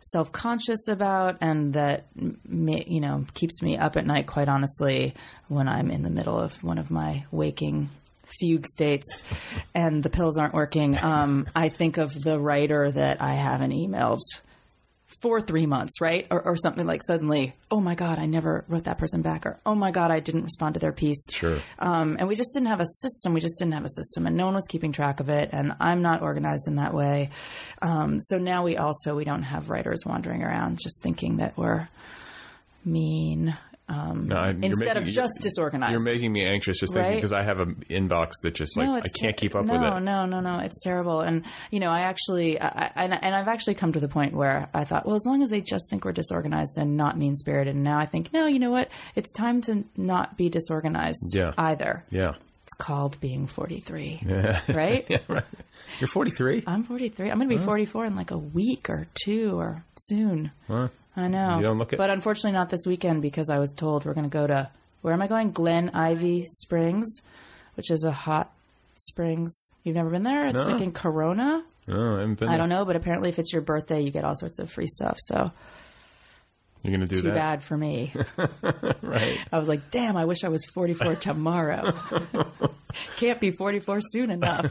self conscious about, and that you know keeps me up at night, quite honestly, when I'm in the middle of one of my waking fugue states and the pills aren't working. Um, I think of the writer that I haven't emailed for three months, right? Or, or something like suddenly, oh my God, I never wrote that person back, or oh my God, I didn't respond to their piece. Sure. Um, and we just didn't have a system. We just didn't have a system, and no one was keeping track of it. And I'm not organized in that way. Um, so now we also we don't have writers wandering around just thinking that we're mean. Um, No, I- instead making- of just disorganized. You're making me anxious just thinking Right? because I have an inbox that just like I can't keep up no, with it. No, no, no, it's terrible. And you know, I actually, I, and, and I've actually come to the point where I thought, well, as long as they just think we're disorganized and not mean spirited, and now I think, no, you know what? It's time to not be disorganized Yeah. either. Yeah. It's called being 43, Yeah. right? yeah, right. You're 43. I'm 43. I'm going to be 44 in like a week or two or soon. I know. You don't look it. But unfortunately, not this weekend because I was told we're going to go to, where am I going? Glen Ivy Springs, which is a hot springs. You've never been there? It's No. like in Corona. Oh, I haven't been I there. don't know, but apparently, if it's your birthday, you get all sorts of free stuff. So You're going to do too that. bad for me. Right. I was like, damn, I wish I was 44 tomorrow. Can't be 44 soon enough.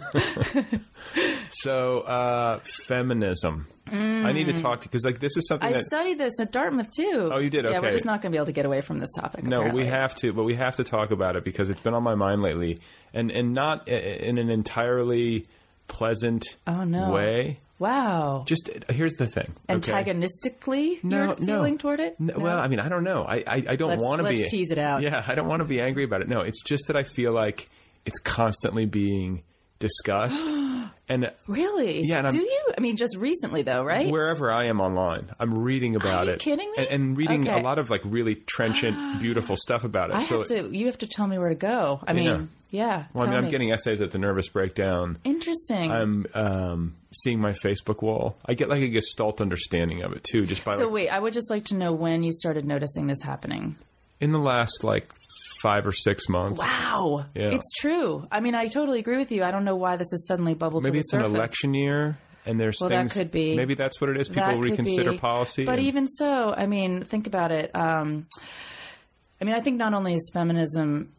So, uh, feminism. I need to talk to because like this is something Mm. I that studied this at Dartmouth too. Oh, you did? Yeah, we're just not going to be able to get away from this topic. No, apparently. we have to, but we have to talk about it because it's been on my mind lately, and and not in an entirely pleasant Oh, no. way. Wow. Just here's the thing. okay? Antagonistically, No, you're no. feeling toward it? No, Well, I mean, I don't know. I I, I don't want to let's be. tease it out. Yeah, I don't want to be angry about it. No, it's just that I feel like it's constantly being discussed, and Really? Yeah, and Do you? I mean, just recently though, right? wherever I am online, I'm reading about you it. kidding me? And, and reading Okay. a lot of like really trenchant, beautiful stuff about it. I so, have to. You have to tell me where to go. I mean, yeah. well, I mean, I'm getting essays at the Nervous Breakdown. interesting. I'm um, seeing my Facebook wall. I get like a gestalt understanding of it too, just by so like, wait, I would just like to know when you started noticing this happening. in the last like five or six months. Wow, Yeah. it's true. I mean, I totally agree with you. I don't know why this has suddenly bubbled Maybe to the it's surface. an election year, and there's Well, that could be. Maybe that's what it is. People That reconsider policy. But and- even so, I mean, think about it. Um, I mean, I think not only is feminism,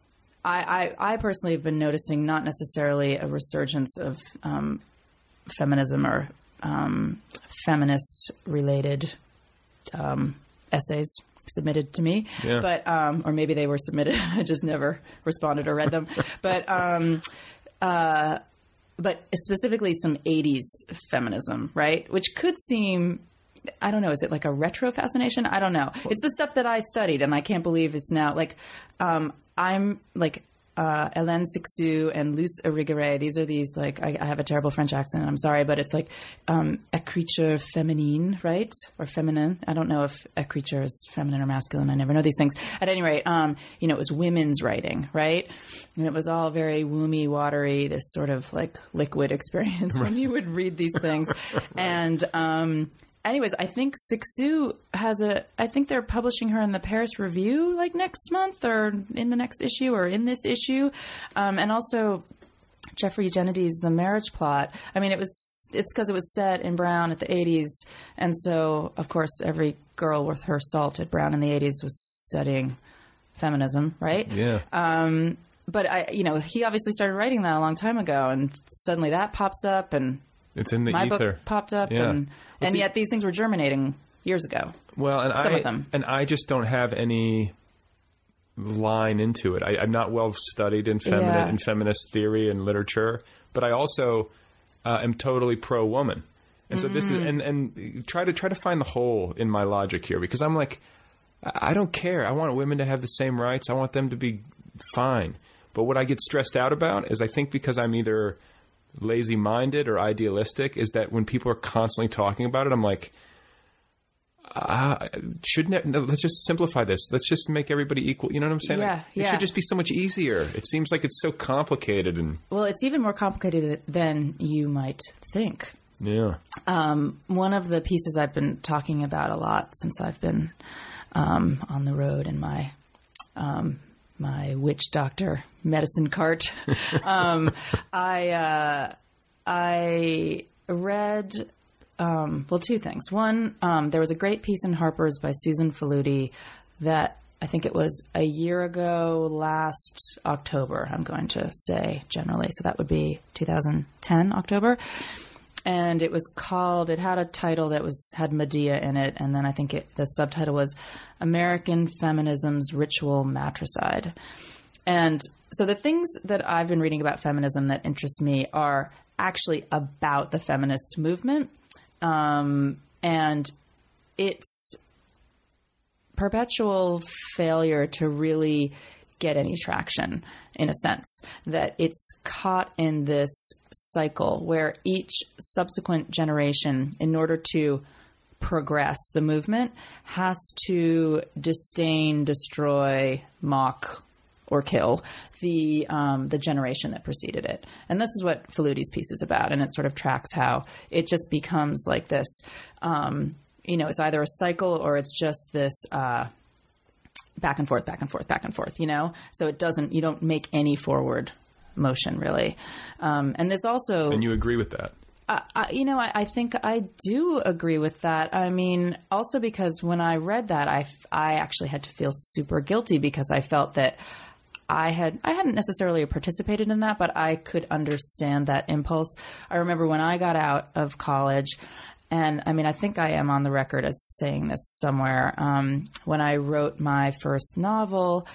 I, I, I personally have been noticing not necessarily a resurgence of um, feminism or um, feminist related um, essays submitted to me, Yeah. but um, or maybe they were submitted. I just never responded or read them. but um, uh, but specifically some 80s feminism, right? Which could seem, I don't know, is it like a retro fascination? I don't know. It's the stuff that I studied, and I can't believe it's now like, um, I'm like, uh, Hélène Cixous and Luce Irigaray. These are these like I, I have a terrible French accent. I'm sorry, but it's like um, écriture féminine, right, or feminine. I don't know if a creature is feminine or masculine. I never know these things. At any rate, um, you know, it was women's writing, right, and it was all very woomy, watery, this sort of like liquid experience when you would read these things, and. Um, anyways, I think Cixous has a. I think they're publishing her in the Paris Review like next month or in the next issue or in this issue, um, and also. Jeffrey Eugenides' The Marriage Plot. I mean, it was it's because it was set in Brown at the 80s, and so of course every girl worth her salt at Brown in the 80s was studying feminism, right? Yeah. Um, but I, you know, he obviously started writing that a long time ago, and suddenly that pops up, and It's in the my ether. book popped up, Yeah. and and see- yet these things were germinating years ago. Well, and Some I of them. and I just don't have any line into it. I, I'm not well studied in feminine Yeah. in feminist theory and literature, but I also uh, am totally pro woman. And so this is Mm. and and try to try to find the hole in my logic here because I'm like I don't care. I want women to have the same rights. I want them to be fine. But what I get stressed out about is I think because I'm either lazy minded or idealistic is that when people are constantly talking about it, I'm like, ah, shouldn't it? No, let's just simplify this. Let's just make everybody equal. You know what I'm saying? Yeah, Like, It should just be so much easier. It seems like it's so complicated and Well, it's even more complicated than you might think. yeah. Um, one of the pieces I've been talking about a lot since I've been um, on the road in my um, my witch doctor medicine cart. um, I uh, I read um, well two things. One, um, there was a great piece in Harper's by Susan Faludi that I think it was a year ago last October. I'm going to say generally, so that would be 2010 October and it was called it had a title that was had medea in it and then i think it, the subtitle was american feminism's ritual matricide. And so the things that i've been reading about feminism that interest me are actually about the feminist movement um, and its perpetual failure to really get any traction in a sense that it's caught in this cycle where each subsequent generation in order to progress the movement has to disdain destroy mock or kill the um, the generation that preceded it, and this is what Faludi's piece is about, and it sort of tracks how it just becomes like this. Um, you know, it's either a cycle or it's just this uh, back and forth, back and forth, back and forth. You know, so it doesn't. You don't make any forward motion really, um, and this also And you agree with that? I, I, you know, I, I think I do agree with that. I mean, also because when I read that, I, I actually had to feel super guilty because I felt that I had I hadn't necessarily participated in that, but I could understand that impulse. I remember when I got out of college, and I mean, I think I am on the record as saying this somewhere. Um, when I wrote my first novel,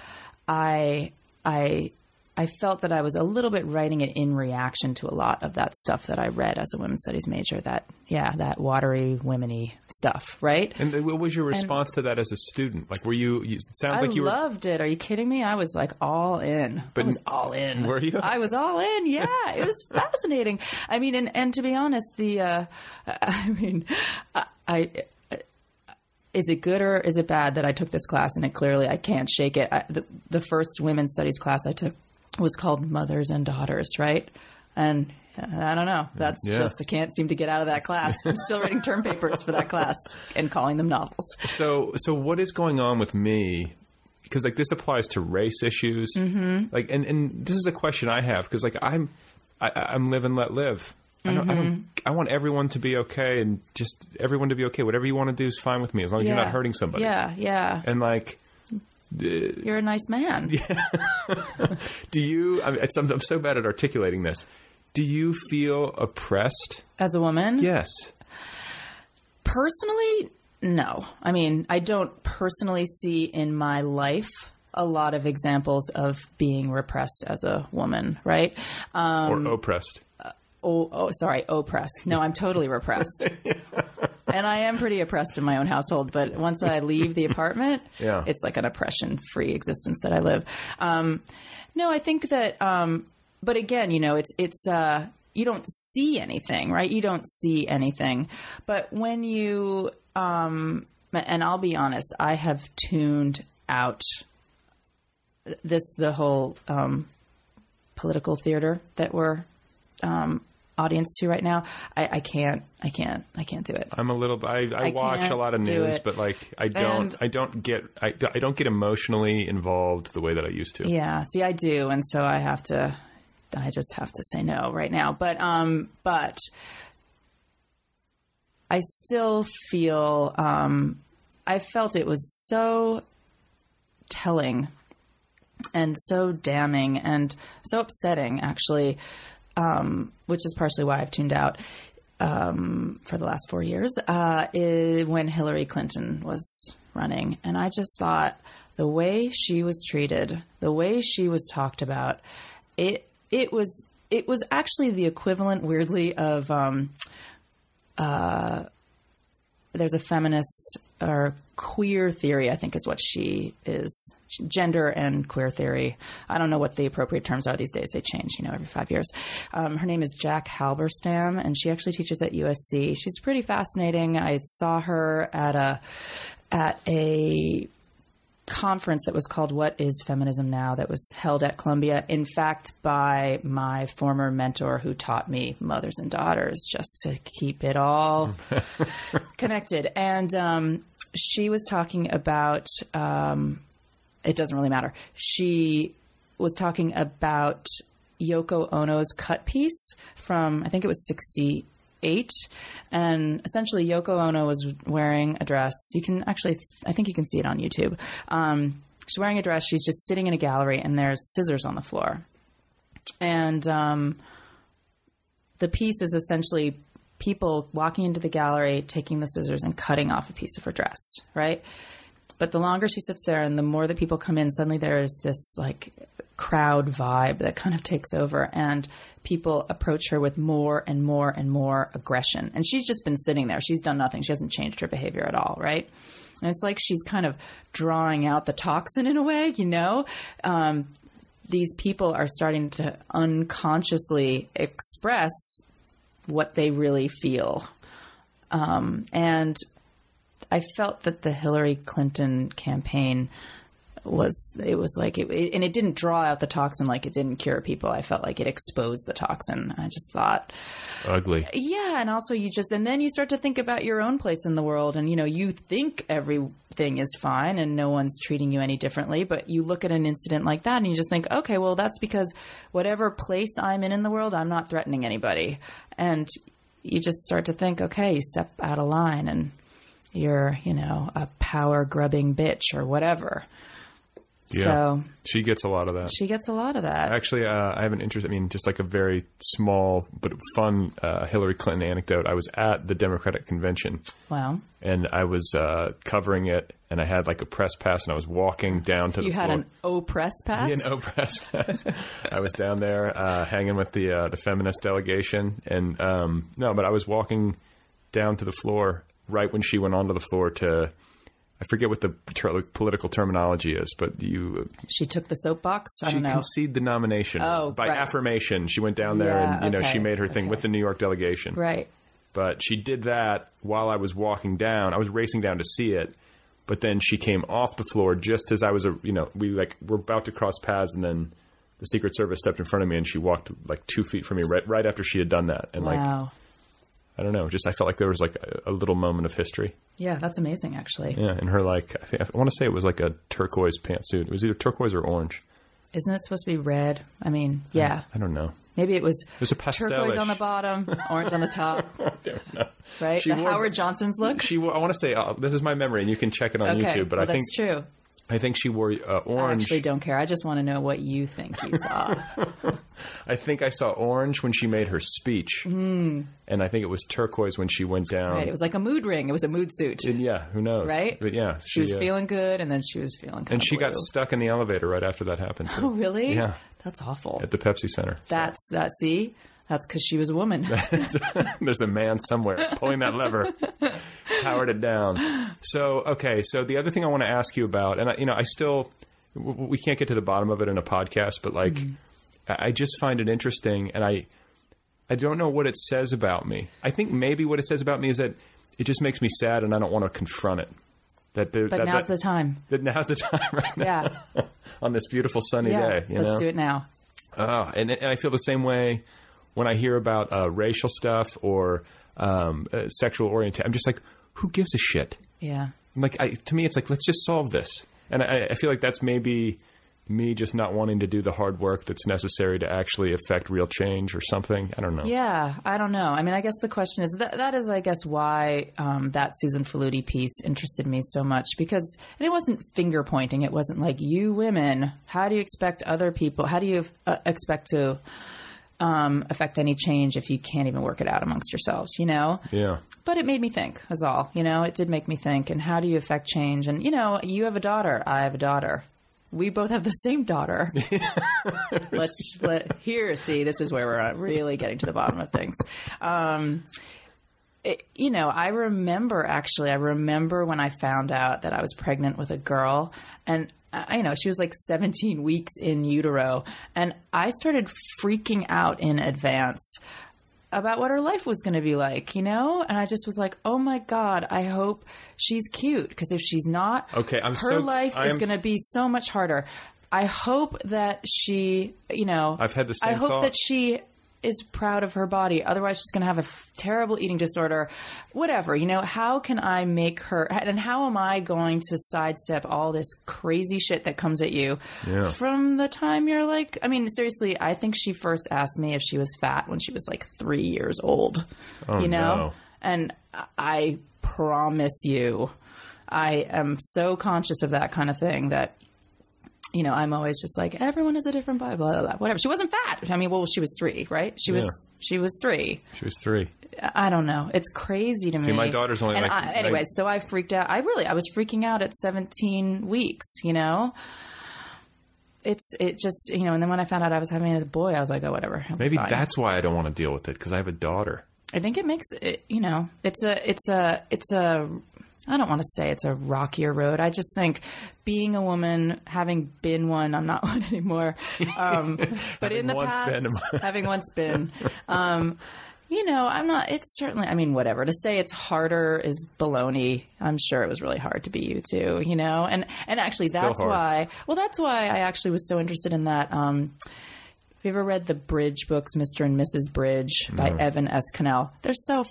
I I I felt that I was a little bit writing it in reaction to a lot of that stuff that I read as a women's studies major. That yeah, that watery, womeny stuff, right? And what was your response to that as a student? Like, were you? it sounds I like you were. loved it. Are you kidding me? I was like all in. But- I was all in. Were you? I was all in. Yeah, it was fascinating. I mean, and and to be honest, the uh, I mean, I. I is it good or is it bad that I took this class and it clearly I can't shake it? I, the, the first women's studies class I took was called Mothers and Daughters, right? And I don't know. That's Yeah. just I can't seem to get out of that class. I'm still writing term papers for that class and calling them novels. So, so what is going on with me? Because like this applies to race issues. Mm-hmm. Like, and and this is a question I have because like I'm, I, I'm live and let live. I don't, Mm-hmm. don't. I want everyone to be okay and just everyone to be okay. Whatever you want to do is fine with me as long as you're not hurting somebody. Yeah, yeah. And like, You're a nice man. Yeah. do you? I mean, I'm, I'm so bad at articulating this. Do you feel oppressed? As a woman, Yes. personally, no. I mean, I don't personally see in my life a lot of examples of being repressed as a woman, right? Um, Or oppressed? Oh, oh, sorry, oppressed. No, I'm totally repressed. and I am pretty oppressed in my own household. But once I leave the apartment, Yeah. it's like an oppression-free existence that I live. Um, no, I think that. Um, but again, you know, it's it's. Uh, you don't see anything, right? You don't see anything. But when you, um, and I'll be honest, I have tuned out this the whole um, political theater that we're um, audience to right now. I, I can't, I can't, I can't do it. I'm a little. I, I, I watch a lot of news, but like I don't. And- I don't get. I, I don't get emotionally involved the way that I used to. Yeah, see, I do, and so I have to. I just have to say no right now. But um, but I still feel. Um, I felt it was so telling and so damning and so upsetting, actually, um, which is partially why I've tuned out um, for the last four years uh, i when Hillary Clinton was running. And I just thought the way she was treated, the way she was talked about, it it was it was actually the equivalent, weirdly, of um, uh, there's a feminist or queer theory, I think is what she is. Gender and queer theory. I don't know what the appropriate terms are these days. They change, you know, every five years. Um, her name is Jack Halberstam, and she actually teaches at USC. She's pretty fascinating. I saw her at a at a conference that was called What is Feminism Now that was held at Columbia, in fact, by my former mentor who taught me mothers and daughters just to keep it all connected. And um, she was talking about, um, it doesn't really matter. She was talking about Yoko Ono's cut piece from, I think it was 68. And essentially, Yoko Ono was wearing a dress. You can actually, I think you can see it on YouTube. Um, she's wearing a dress. She's just sitting in a gallery, and there's scissors on the floor. And um, the piece is essentially people walking into the gallery, taking the scissors, and cutting off a piece of her dress, right? But the longer she sits there and the more that people come in, suddenly there's this like crowd vibe that kind of takes over and people approach her with more and more and more aggression. And she's just been sitting there. She's done nothing. She hasn't changed her behavior at all, right? And it's like she's kind of drawing out the toxin in a way, you know? Um, these people are starting to unconsciously express what they really feel. Um, and I felt that the Hillary Clinton campaign was it was like it, it- and it didn't draw out the toxin like it didn't cure people. I felt like it exposed the toxin. I just thought, Ugly. yeah, and also you just and then you start to think about your own place in the world, and you know you think everything is fine and no one's treating you any differently, but you look at an incident like that and you just think, okay, well that's because whatever place I'm in in the world, I'm not threatening anybody, and you just start to think, okay, you step out of line and you're you know a power grubbing bitch or whatever. Yeah. So She gets a lot of that. she gets a lot of that. Actually, uh, I have an interest. I mean, just like a very small but fun uh, Hillary Clinton anecdote. I was at the Democratic convention Wow. and I was uh, covering it, and I had like a press pass, and I was walking down to You the You had floor. an O press pass. Yeah, no press pass. I was down there uh, hanging with the uh, the feminist delegation, and um, no, but I was walking down to the floor right when she went onto the floor to. I forget what the ter- political terminology is, but you She took the soapbox. I she don't know. conceded the nomination Oh, by right. affirmation. She went down there Yeah, and you know she made her thing okay. with the New York delegation. Right. But she did that while I was walking down. I was racing down to see it, but then she came off the floor just as I was, a you know, we like were about to cross paths, and then the Secret Service stepped in front of me, and she walked like two feet from me right right after she had done that, and like Wow. I don't know, just I felt like there was like a, a little moment of history. Yeah, that's amazing, actually. Yeah, and her like I, think, I want to say it was like a turquoise pantsuit. It was either turquoise or orange. Isn't it supposed to be red? I mean, yeah. I don't know. Maybe it was it was a turquoise on the bottom, orange on the top, right? She the wore- Howard Johnson's look. She wore, I want to say uh, this is my memory, and you can check it on okay, YouTube. But well, I think that's true. I think she wore uh, I orange. actually don't care. I just want to know what you think you saw. I think I saw orange when she made her speech, and I think it was turquoise when she went down. Right? It was like a mood ring. It was a mood suit, And yeah, who knows? right? But yeah, She was uh, feeling good, and then she was feeling. And she got stuck in the elevator right after that happened. Oh, really? Yeah. That's awful. At the Pepsi Center. So, That's that. See, That's because she was a woman. There's a man somewhere pulling that lever, powered it down. So, okay. So the other thing I want to ask you about, and I, you know, I still we can't get to the bottom of it in a podcast, but like, mm-hmm. I I just find it interesting, and I I don't know what it says about me. I think maybe what it says about me is that it just makes me sad, and I don't want to confront it. That, there, But that, now's that, the time. that now's the time right now Yeah. on this beautiful sunny Yeah. day. You Let's know? do it now. Oh, and, and I feel the same way when I hear about uh, racial stuff or um, uh, sexual orientation. I'm just like, who gives a shit? Yeah. I'm like, I, to me, it's like, let's just solve this. And I, I feel like that's maybe me just not wanting to do the hard work that's necessary to actually affect real change or something. I don't know. Yeah, I don't know. I mean, I guess the question is that that is, I guess, why um, that Susan Faludi piece interested me so much because and it wasn't finger pointing. It wasn't like you women. How do you expect other people? How do you uh, expect to um, affect any change if you can't even work it out amongst yourselves? You know. Yeah. But it made me think, is all. You know, it did make me think. And how do you affect change? And, you know, you have a daughter. I have a daughter. We both have the same daughter. Let's let here. See, this is where we're really getting to the bottom of things. Um, it, you know, I remember actually. I remember when I found out that I was pregnant with a girl, and I, you know, she was like 17 weeks in utero, and I started freaking out in advance about what her life was going to be like, you know? And I just was like, oh my God, I hope she's cute. Because if she's not, Okay, I'm her so- life I is going to be so much harder. I hope that she, you know, I've had the same I hope thought. that she is proud of her body. Otherwise, she's going to have a f- terrible eating disorder. Whatever, you know, how can I make her, and how am I going to sidestep all this crazy shit that comes at you Yeah. from the time you're like, I mean, seriously, I think she first asked me if she was fat when she was like three years old, oh, you know? Oh, no. And I promise you, I am so conscious of that kind of thing that you know, I'm always just like everyone is a different blah blah blah. blah. Whatever. She wasn't fat. I mean, well, she was three, right? She was she was three. She was three. I don't know. It's crazy to me. my daughter's only and like- I, anyway. like- so I freaked out. I really, I was freaking out at 17 weeks. You know, it's it just you know. And then when I found out I was having a boy, I was like, oh, whatever. Be Maybe fine. that's why I don't want to deal with it because I have a daughter. I think it makes it, you know, it's a, it's a, it's a, I don't want to say it's a rockier road. I just think being a woman, having been one, I'm not one anymore. Um, but in the past, been. having once been, um, you know, I'm not, it's certainly, I mean, whatever. To say it's harder is baloney. I'm sure it was really hard to be you too, you know? And, and actually that's hard. why, well, that's why I actually was so interested in that, um, have you ever read the Bridge books, Mr. and Mrs. Bridge by Evan S. Connell? They're so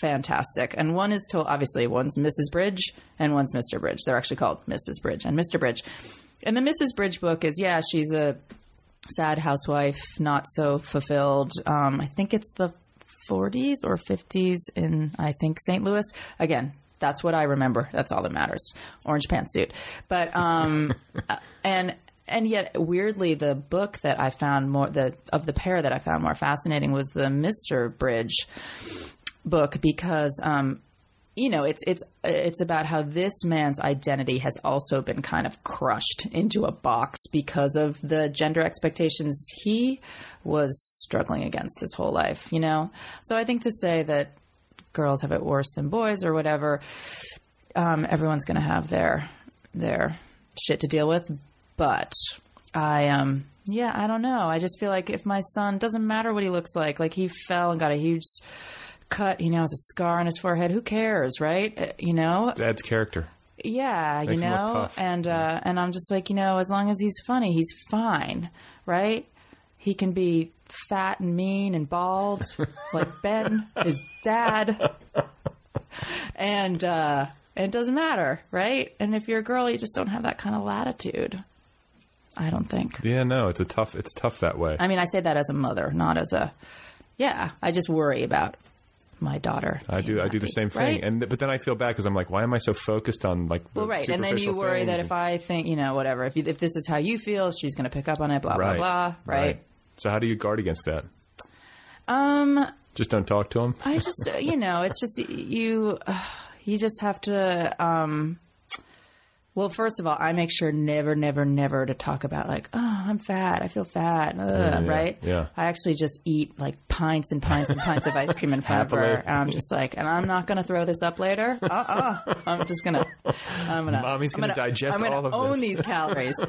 fantastic. And one is told, obviously, one's Mrs. Bridge and one's Mr. Bridge. They're actually called Mrs. Bridge and Mr. Bridge. And the Mrs. Bridge book is, yeah, she's a sad housewife, not so fulfilled. Um, I think it's the 40s or 50s in, I think, St. Louis. Again, that's what I remember. That's all that matters. Orange pantsuit. But, um, uh, and, and yet weirdly the book that I found more the of the pair that I found more fascinating was the Mr. Bridge book because um you know it's it's it's about how this man's identity has also been kind of crushed into a box because of the gender expectations he was struggling against his whole life you know? So i think to say that girls have it worse than boys or whatever um, everyone's going to have their their shit to deal with. But i um yeah i don't know. I just feel like if my son doesn't matter what he looks like like he fell and got a huge cut he now has a scar on his forehead who cares right Uh, you know Dad's character. yeah, you Makes look know, and uh, and I'm just like, you know, as long as he's funny, he's fine, right? He can be fat and mean and bald, like Ben, his dad, and uh, and it doesn't matter, right? And if you're a girl, you just don't have that kind of latitude. I don't think. Yeah, no, it's a tough. It's tough that way. I mean, I say that as a mother, not as a. Yeah, I just worry about my daughter. I do. I do the same thing, right? and but then I feel bad because I'm like, why am I so focused on like the Well, right, and then you worry that if I think, you know, whatever, if you, if this is how you feel, she's going to pick up on it, blah Right, blah blah, right? So how do you guard against that? Um, Just don't talk to him. I just, uh, you know, it's just you, uh, you just have to, um, Well, first of all, I make sure never, never, never to talk about like, oh, I'm fat. I feel fat. Ugh, yeah, right? yeah. I actually just eat like pints and pints and pints of ice cream and front of her. Happily. And I'm just like, and I'm not going to throw this up later. Uh uh I'm just going to, I'm going to, Mommy's I'm gonna digest I'm gonna all of own this. these calories.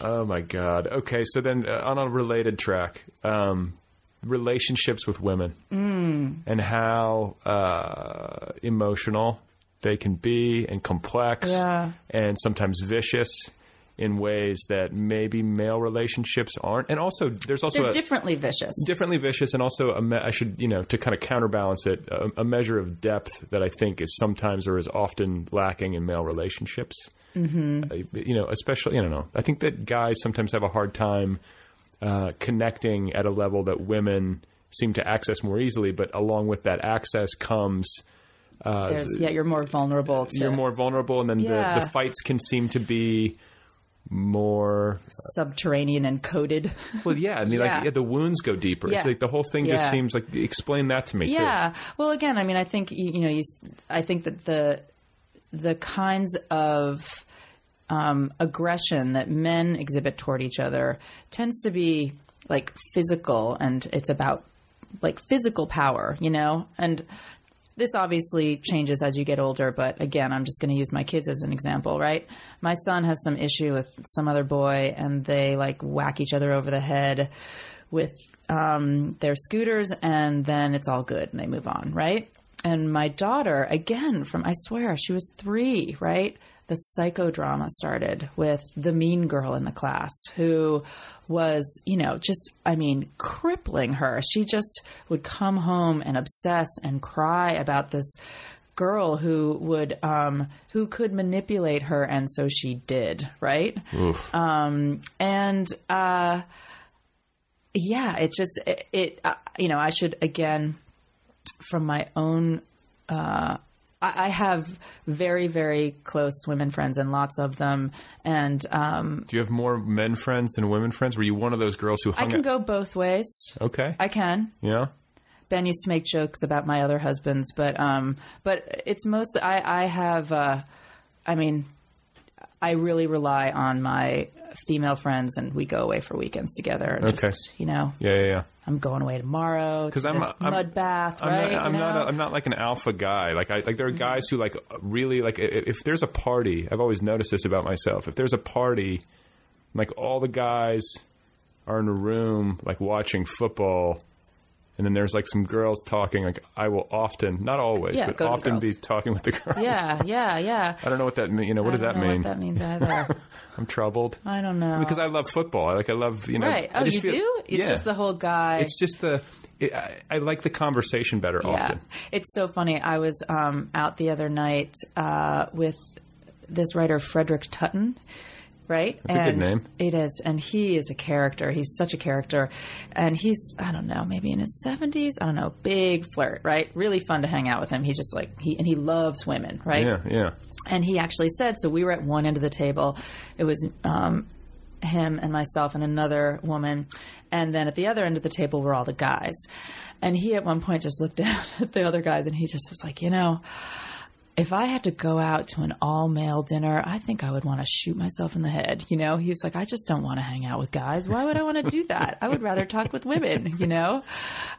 Oh my god. Okay, so then uh, on a related track, um, relationships with women Mm. and how uh, emotional they can be and complex Yeah. and sometimes vicious in ways that maybe male relationships aren't. And also, there's also They're a, differently vicious. differently vicious and also a me- I should you know to kind of counterbalance it a, a measure of depth that I think is sometimes or is often lacking in male relationships. Mm-hmm. you know, especially I don't know. I think that guys sometimes have a hard time uh, connecting at a level that women seem to access more easily. But along with that access comes There's, yeah, you're more vulnerable to you're more vulnerable, and then Yeah. the, the fights can seem to be more subterranean and coded. well yeah i mean Yeah. like yeah, the wounds go deeper it's like the whole thing just seems like explain that to me too Yeah. Well, again, I mean, I think you, you know, you, I think that the the kinds of um, aggression that men exhibit toward each other tends to be like physical, and it's about like physical power, you know, and. This obviously changes as you get older, but again, I'm just going to use my kids as an example, right? My son has some issue with some other boy, and they like whack each other over the head with um, their scooters, and then it's all good and they move on, right? And my daughter, again, from I swear she was three, right? The psychodrama started with the mean girl in the class who was, you know, just, I mean, crippling her. She just would come home and obsess and cry about this girl who would, um, who could manipulate her, and so she did, right? Um, and, uh, yeah, it's just it. it uh, you know, I should again from my own. Uh, I, I have very very close women friends and lots of them, and um, Do you have more men friends than women friends? Were you one of those girls who I can out? go both ways. Okay. I can. yeah. Ben used to make jokes about my other husbands, but um, but it's mostly I I have uh, I mean, I really rely on my female friends, and we go away for weekends together. And Okay. just you know, Yeah, yeah, yeah. I'm going away tomorrow Because to I'm, the I'm mud bath, I'm right? Not, I'm you not. know? A, I'm not like an alpha guy. Like I like there are mm-hmm. guys who like really like if there's a party. I've always noticed this about myself. If there's a party, like all the guys are in a room like watching football. And then there's like some girls talking. Like I will often, not always, Yeah, but go to the often be talking with the girls. Yeah, yeah, yeah. I don't know what that means. You know, what does I that don't know mean? What that means either. I'm troubled I don't know. because I love football. Like I love, you know. right. Oh, you feel- do? It's yeah. just the whole guy. It's just the. It, I, I like the conversation better yeah. often. It's so funny. I was um, out the other night uh, with this writer Frederic Tuten. Right, That's a good and name. It is, and he is a character. He's such a character, and he's I don't know, maybe in his seventies. I don't know, big flirt, right? Really fun to hang out with him. He's just like he and he loves women, right? Yeah, yeah. And he actually said, so we were at one end of the table. It was um, him and myself and another woman. And then at the other end of the table were all the guys. And he at one point just looked down at the other guys and he just was like, you know, if I had to go out to an all male dinner, I think I would want to shoot myself in the head. You know, he was like, I just don't want to hang out with guys. Why would I want to do that? I would rather talk with women, you know?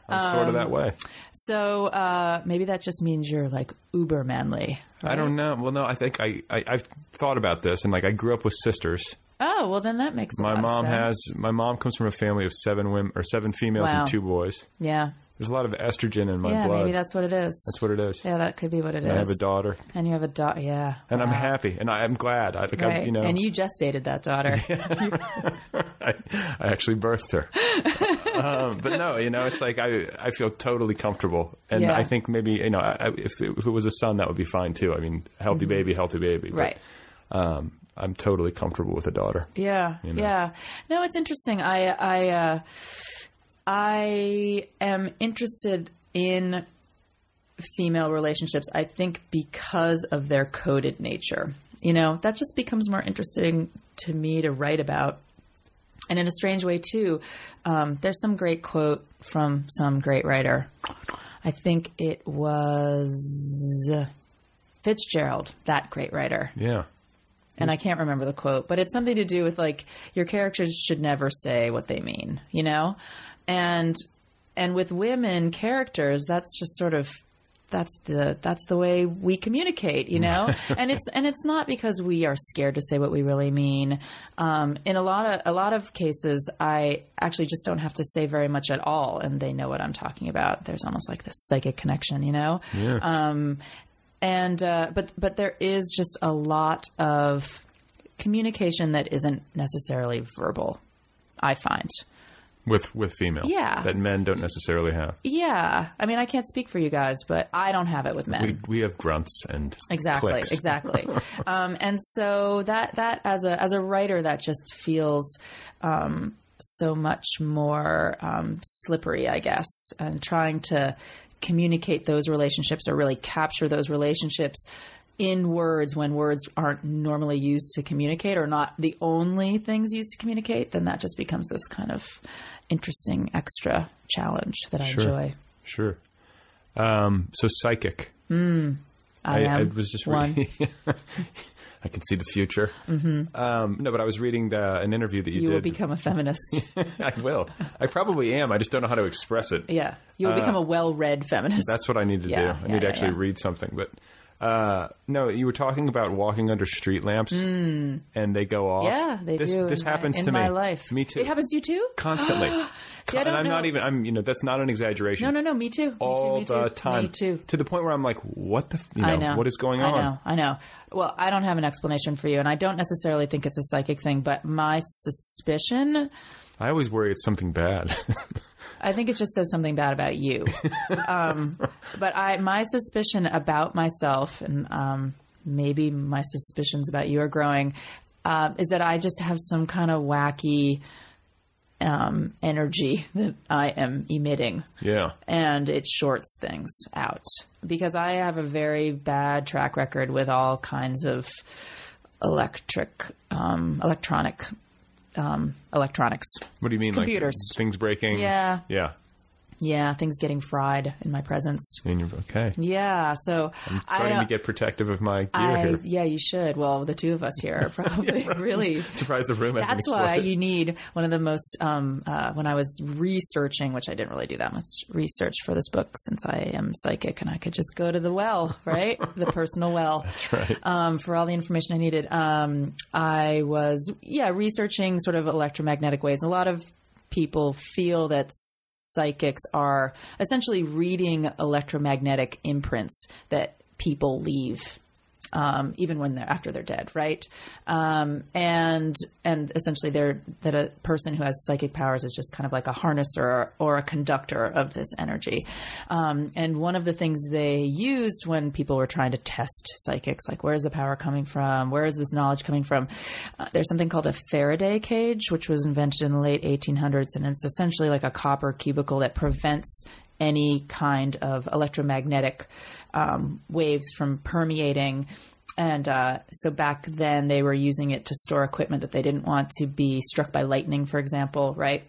I'm sort of Um, that way. So uh, maybe that just means you're like uber manly. I don't know. Well, no, I think I, I I've thought about this, and like I grew up with sisters. Oh, well, then that makes My mom has. My mom comes from a family of seven women or seven females Wow. and two boys. Yeah. There's a lot of estrogen in my yeah, blood. maybe that's what it is. That's what it is. Yeah, that could be what it is. And I have a daughter, And you have a daughter. Yeah. and I'm happy, and I, I'm glad. I like, I, Right. you know, And you gestated that daughter. I, I actually birthed her. um, but no, you know, it's like I I feel totally comfortable, and Yeah. I think maybe you know, I, I- if, it, if it was a son, that would be fine too. I mean, healthy baby, healthy baby. But, Mm-hmm. right. Um, I'm totally comfortable with a daughter. Yeah. you know. Yeah. No, it's interesting. I I uh, I am interested in female relationships. I think because of their coded nature. You know, that just becomes more interesting to me to write about. And in a strange way, too, um, there's some great quote from some great writer. I think it was Fitzgerald, that great writer. Yeah. and I can't remember the quote, but it's something to do with like your characters should never say what they mean, you know? And and with women characters, that's just sort of that's the that's the way we communicate, you know. and it's and it's not because we are scared to say what we really mean. Um, in a lot of a lot of cases, I actually just don't have to say very much at all, and they know what I'm talking about. There's almost like this psychic connection, you know. Um, and uh, but but there is just a lot of communication that isn't necessarily verbal. I find. With with females. Yeah. That men don't necessarily have. Yeah, I mean, I can't speak for you guys, but I don't have it with men. We, we have grunts and Exactly, clicks. exactly. um, and so that that as a as a writer, that just feels um, so much more um, slippery, I guess, and trying to communicate those relationships or really capture those relationships in words when words aren't normally used to communicate or not the only things used to communicate then that just becomes this kind of interesting extra challenge that I enjoy. Sure. Um, so psychic. I, I, am I was just one. reading. I can see the future. Mm-hmm. Um, no, but I was reading the, an interview that you, did. You will become a feminist. I will. I probably am. I just don't know how to express it. yeah, you will become a well-read feminist. Uh, That's what I need to Yeah, do. I yeah, need to yeah, actually yeah. read something. But uh, no, you were talking about walking under street lamps, and they go off. Yeah, they this, do. This in my- happens in to me. my life. Me too. It happens to you too. constantly. See, I don't and I'm not even. I'm. You know, that's not an exaggeration. No, no, no. Me too. All me too. Me the too. time. Me too. To the point where I'm like, what the? f- You know, I know. what is going on? I know. I know. Well, I don't have an explanation for you, and I don't necessarily think it's a psychic thing. But my suspicion, I always worry it's something bad. I think it just says something bad about you. um, but I, my suspicion about myself, and um, maybe my suspicions about you are growing, um, is that I just have some kind of wacky um, energy that I am emitting. yeah. and it shorts things out because I have a very bad track record with all kinds of electric, um, electronic, um, electronics. What do you mean? Computers. Like things breaking? Yeah. Yeah. Yeah, things getting fried in my presence. And you're okay. Yeah, so I'm Starting to get protective of my gear I, here. yeah, you should. Well, the two of us here are probably really Surprised the room That's why you need one of the most. Um, uh, when I was researching, which I didn't really do that much research for this book, since I am psychic and I could just go to the well, right, the personal well. That's right. Um, for all the information I needed, um, I was yeah researching sort of electromagnetic waves. A lot of people feel that psychics are essentially reading electromagnetic imprints that people leave um, even when they're after they're dead, right? Um, and and essentially, they're that a person who has psychic powers is just kind of like a harnesser or, or a conductor of this energy. Um, and one of the things they used when people were trying to test psychics, like where's the power coming from, where is this knowledge coming from? Uh, there's something called a Faraday cage, which was invented in the late 1800s, and it's essentially like a copper cubicle that prevents any kind of electromagnetic um, waves from permeating. And uh, so back then they were using it to store equipment that they didn't want to be struck by lightning, for example, right?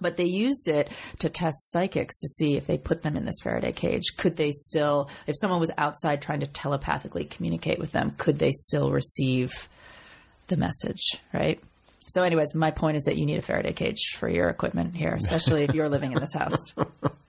But they used it to test psychics to see if they put them in this Faraday cage, could they still, if someone was outside trying to telepathically communicate with them, could they still receive the message, right? So, anyways, my point is that you need a Faraday cage for your equipment here, especially if you're living in this house.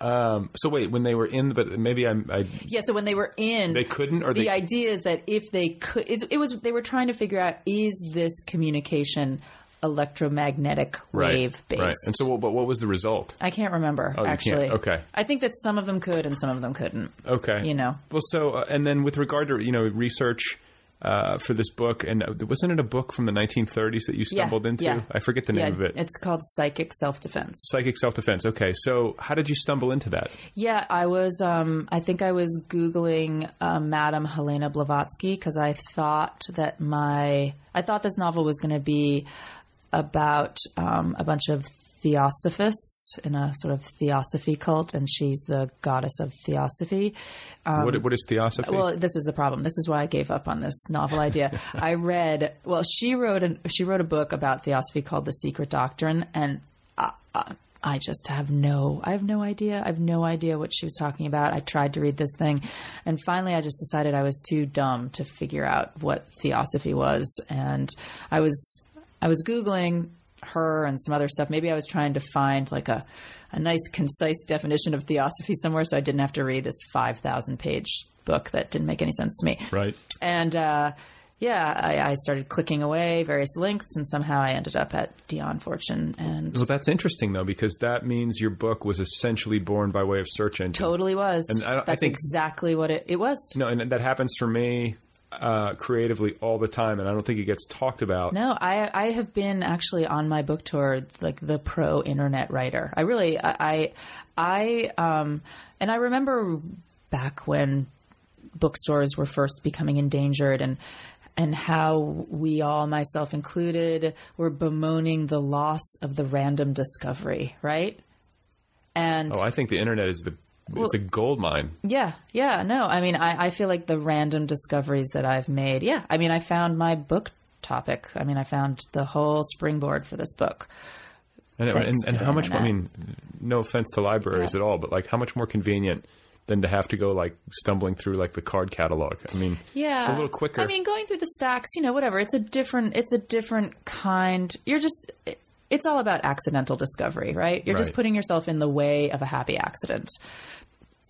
So wait, when they were in, but maybe I'm. I, Yeah, so when they were in, They couldn't, or the they- idea is that if they could, it, it was they were trying to figure out is this communication electromagnetic wave based. Right. And so, what- but what was the result? I can't remember can't. actually. Okay. I think that some of them could and some of them couldn't. Okay. You know. Well, so uh, and then with regard to you know research uh, for this book, and uh, wasn't it a book from the 1930s that you Yeah, stumbled into? yeah. I forget the yeah, name of it. It's called psychic self defense. Psychic self defense. Okay, so how did you stumble into that? Yeah, I was. Um, I think I was googling uh, Madame Helena Blavatsky because I thought that my I thought this novel was going to be about um, a bunch of theosophists in a sort of theosophy cult, and she's the goddess of theosophy. what, what is theosophy? Um, Well, this is the problem. This is why I gave up on this novel idea. I read. Well, she wrote a she wrote a book about theosophy called The Secret Doctrine, and uh, I just have no, I have no idea. I have no idea what she was talking about. I tried to read this thing, and finally, I just decided I was too dumb to figure out what theosophy was, and I was, I was googling her and some other stuff. Maybe I was trying to find like a, a nice, concise definition of theosophy somewhere, so I didn't have to read this five thousand page book that didn't make any sense to me. Right. And uh, yeah, I, I started clicking away various links, and somehow I ended up at Dion Fortune, and Well, that's interesting though, because that means your book was essentially born by way of search engine. totally was. And I- I That's think- exactly what it, it was. No, and that happens for me uh, creatively all the time, and I don't think it gets talked about. No, I I have been actually on my book tour like the pro internet writer. I really I I um and I remember back when bookstores were first becoming endangered and and how we all myself included were bemoaning the loss of the random discovery, right? And Oh, I think the internet is the it's a gold mine. Yeah, yeah, no. I mean, I, I feel like the random discoveries that I've made. Yeah, I mean, I found my book topic. I mean, I found the whole springboard for this book. And, and, and how much? I mean, no offense to libraries Yeah. at all, but like, how much more convenient than to have to go like stumbling through like the card catalog? I mean, Yeah, it's a little quicker. I mean, going through the stacks, you know, whatever. It's a different. It's a different kind. You're just. It's all about accidental discovery, right? You're just putting yourself in the way of a happy accident.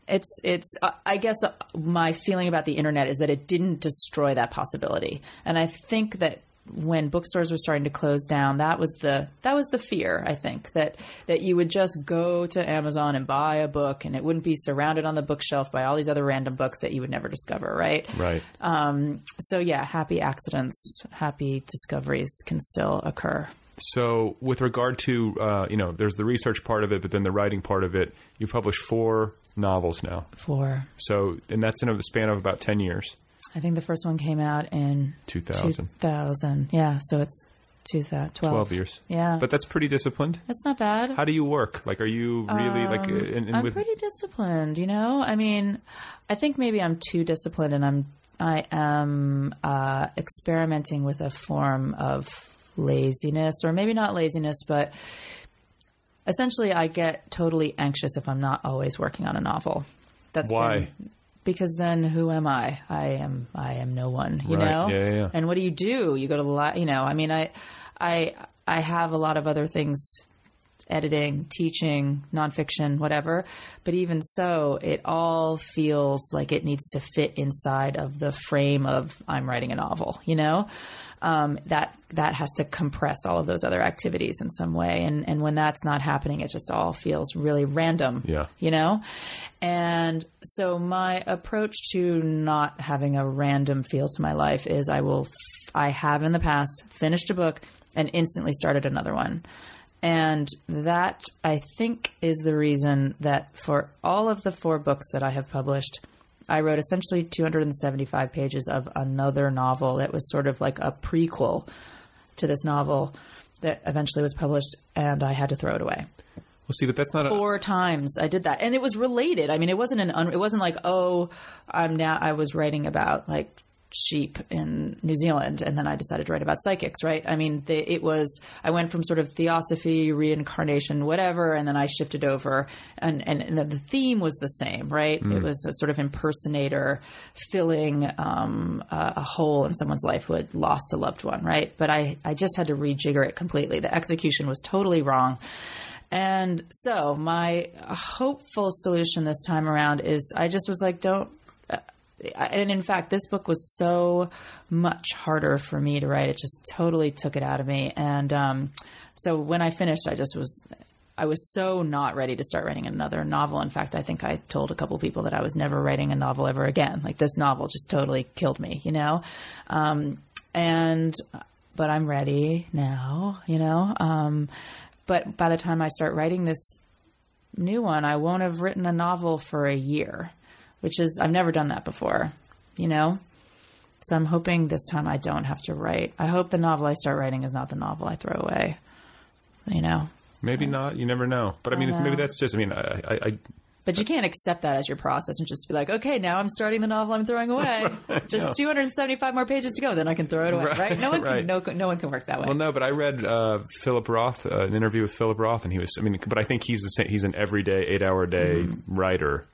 It's it's. Uh, I guess uh, my feeling about the internet is that it didn't destroy that possibility, and I think that when bookstores were starting to close down, that was the that was the fear. I think that that you would just go to Amazon and buy a book, and it wouldn't be surrounded on the bookshelf by all these other random books that you would never discover, right? right. Um, so yeah, happy accidents, happy discoveries can still occur. So, with regard to uh, you know, there's the research part of it, but then the writing part of it. You publish four novels now. four So, and that's in a span of about ten years. I think the first one came out in 2000. 2000. Yeah, so it's 2012. 12 years. Yeah, But that's pretty disciplined. that's not bad. How do you work? Like, are you really like? And, and Um, I'm with, pretty disciplined, you know. I mean, I think maybe I'm too disciplined, and I'm I am uh, experimenting with a form of laziness, or maybe not laziness, but essentially, I get totally anxious if I'm not always working on a novel. That's Why? been- because then who am I? I am I am no one, you Right. know. Yeah, yeah. And what do you do? You go to the li- you know. I mean, I I I have a lot of other things editing, teaching, nonfiction, whatever. But even so, it all feels like it needs to fit inside of the frame of I'm writing a novel. You know, um, that that has to compress all of those other activities in some way. And and when that's not happening, it just all feels really random. Yeah. you know. And so my approach to not having a random feel to my life is I will I have in the past finished a book and instantly started another one. And that, I think, is the reason that for all of the four books that I have published, I wrote essentially 275 pages of another novel that was sort of like a prequel to this novel that eventually was published, and I had to throw it away well, see, but that's not a. four times I did that, and it was related. I mean, it wasn't an. Un, it wasn't like oh, I'm now. I was writing about like sheep in New Zealand, and then I decided to write about psychics. Right? I mean, the, it was. I went from sort of theosophy, reincarnation, whatever, and then I shifted over, and and, and the, the theme was the same. Right? It was a sort of impersonator filling um, a, a hole in someone's life who had lost a loved one. Right? But I I just had to rejigger it completely. The execution was totally wrong. And so my hopeful solution this time around is I just was like, don't. And in fact, this book was so much harder for me to write. It just totally took it out of me. And um, so when I finished, I just was. I was so not ready to start writing another novel. In fact, I think I told a couple people that I was never writing a novel ever again. Like this novel just totally killed me, you know. Um, and but I'm ready now, you know. Um, but by the time I start writing this new one, I won't have written a novel for a year, which is I've never done that before, you know. So I'm hoping this time I don't have to write. I hope the novel I start writing is not the novel I throw away. You know. Maybe not. You never know. But I mean, I maybe that's just. I mean, I, I, I But you can't accept that as your process and just be like, okay, now I'm starting the novel I'm throwing away. Just 275 more pages to go, then I can throw it away. Right, Right? No one right. can. No, no one can work that way. Well, no, but I read uh, Philip Roth, uh, an interview with Philip Roth, and he was. I mean, but I think he's the same, he's an everyday eight hour day Mm-hmm. writer,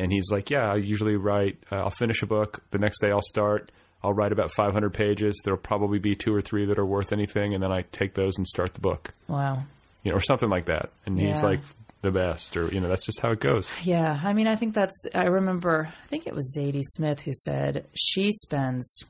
and he's like, yeah, I usually write. Uh, I'll finish a book the next day. I'll start. I'll write about 500 pages. There'll probably be two or three that are worth anything, and then I take those and start the book, Wow. you know, or something like that. And he's like the best, or you know, that's just how it goes. Yeah, I mean, I think that's. I remember. I think it was Zadie Smith who said she spends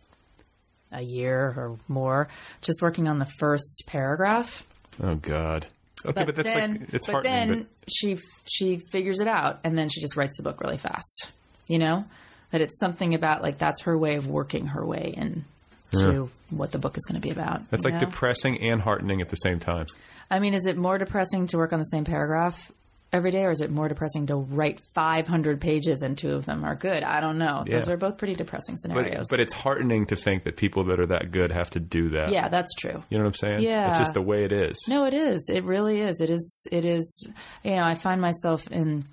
a year or more just working on the first paragraph. Oh God. Okay, but, that's then, like it's but then she she figures it out, and then she just writes the book really fast. You know, that it's something about like that's her way of working her way into what the book is going to be about. That's like know? depressing and heartening at the same time. I mean, is it more depressing to work on the same paragraph every day, or is it more depressing to write 500 pages and two of them are good? I don't know. Those are both pretty depressing But, scenarios. but it's heartening to think that people that are that good have to do that. yeah, that's true. You know what I'm saying? Yeah. It's just the way it is. No, it is. It really is. It is. It is. You know, I find myself in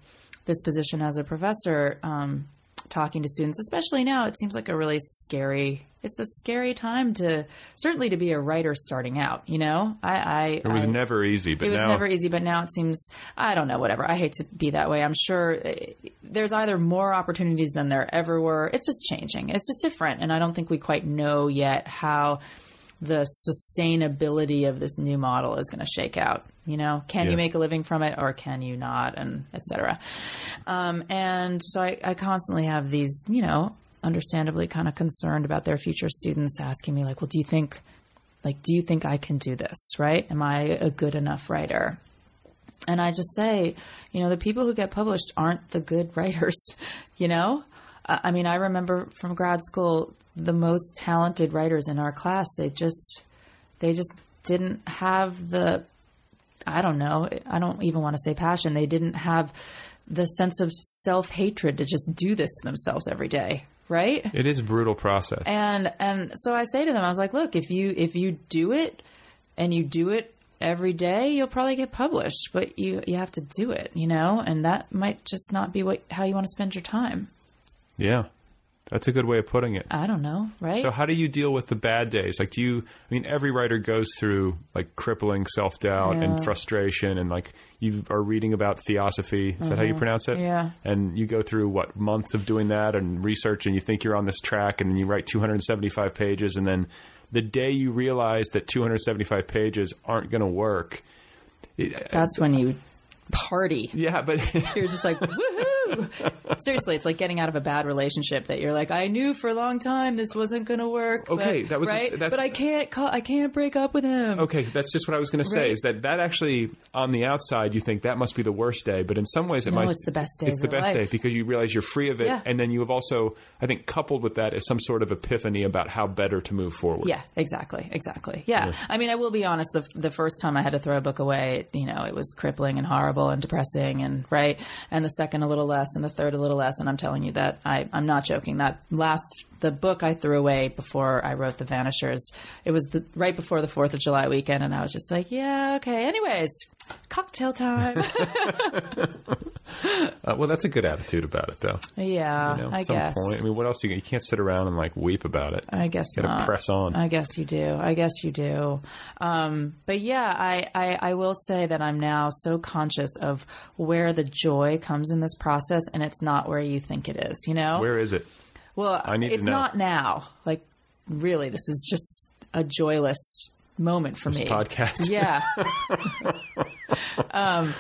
this position as a professor, um, talking to students, especially now. It seems like a really scary. It's a scary time to certainly to be a writer starting out. You know, I. I It was I- never easy, but it was now never easy, but now it seems I don't know. Whatever. I hate to be that way. I'm sure uh, there's either more opportunities than there ever were. It's just changing. It's just different, and I don't think we quite know yet how the sustainability of this new model is going to shake out. You know, can Yeah. you make a living from it or can you not, and et cetera. Um, and so I, I constantly have these, you know, understandably kind of concerned about their future students asking me, like, well, do you think, like, do you think I can do this? Right? Am I a good enough writer? And I just say, you know, the people who get published aren't the good writers, you know? I mean, I remember from grad school, the most talented writers in our class, they just, they just didn't have the, I don't know, I don't even want to say passion. They didn't have the sense of self hatred to just do this to themselves every day, right? it is a brutal process. and and so I say to them, I was like, look, if you if you do it and you do it every day, you'll probably get published, but you you have to do it, you know, and that might just not be what how you want to spend your time. yeah. That's a good way of putting it. I don't know, right? So how do you deal with the bad days? Like do you I mean every writer goes through like crippling self-doubt Yeah. and frustration and like you are reading about theosophy. Is that how you pronounce it? Mm-hmm. Yeah. And you go through what months of doing that and research and you think you're on this track and then you write 275 pages and then the day you realize that 275 pages aren't going to work. That's when you party. yeah, but You're just like, woohoo! Seriously, it's like getting out of a bad relationship that you're like, I knew for a long time this wasn't going to work. Okay, but, that was- right, but I can't call, I can't break up with him. Okay, that's just what I was going to say. Right. Is that that actually on the outside you think that must be the worst day, but in some ways it No, might. it's the best day It's the best life. day because you realize you're free of it, Yeah. and then you have also, I think, coupled with that is some sort of epiphany about how better to move forward. Yeah, exactly, exactly. Yeah. I mean, I will be honest. The the first time I had to throw a book away, you know, it was crippling and horrible and depressing, and right. And the second a little less, and the third a little less. And I'm telling you that I I'm not joking. That last the book I threw away before I wrote The Vanishers, it was the right before the Fourth of July weekend, and I was just like, yeah, okay. Anyways, cocktail time. Uh, well, that's a good attitude about it, though. yeah, You know, I at some guess. point, I mean, what else you you can't sit around and like weep about it. I guess You gotta not. press on. I guess you do. I guess you do. Um, but yeah, I, I, I will say that I'm now so conscious of where the joy comes in this process, and it's not where you think it is. You know, Where is it? well, I need it's not now. Like, really, this is just a joyless moment for me. podcast. Yeah. um,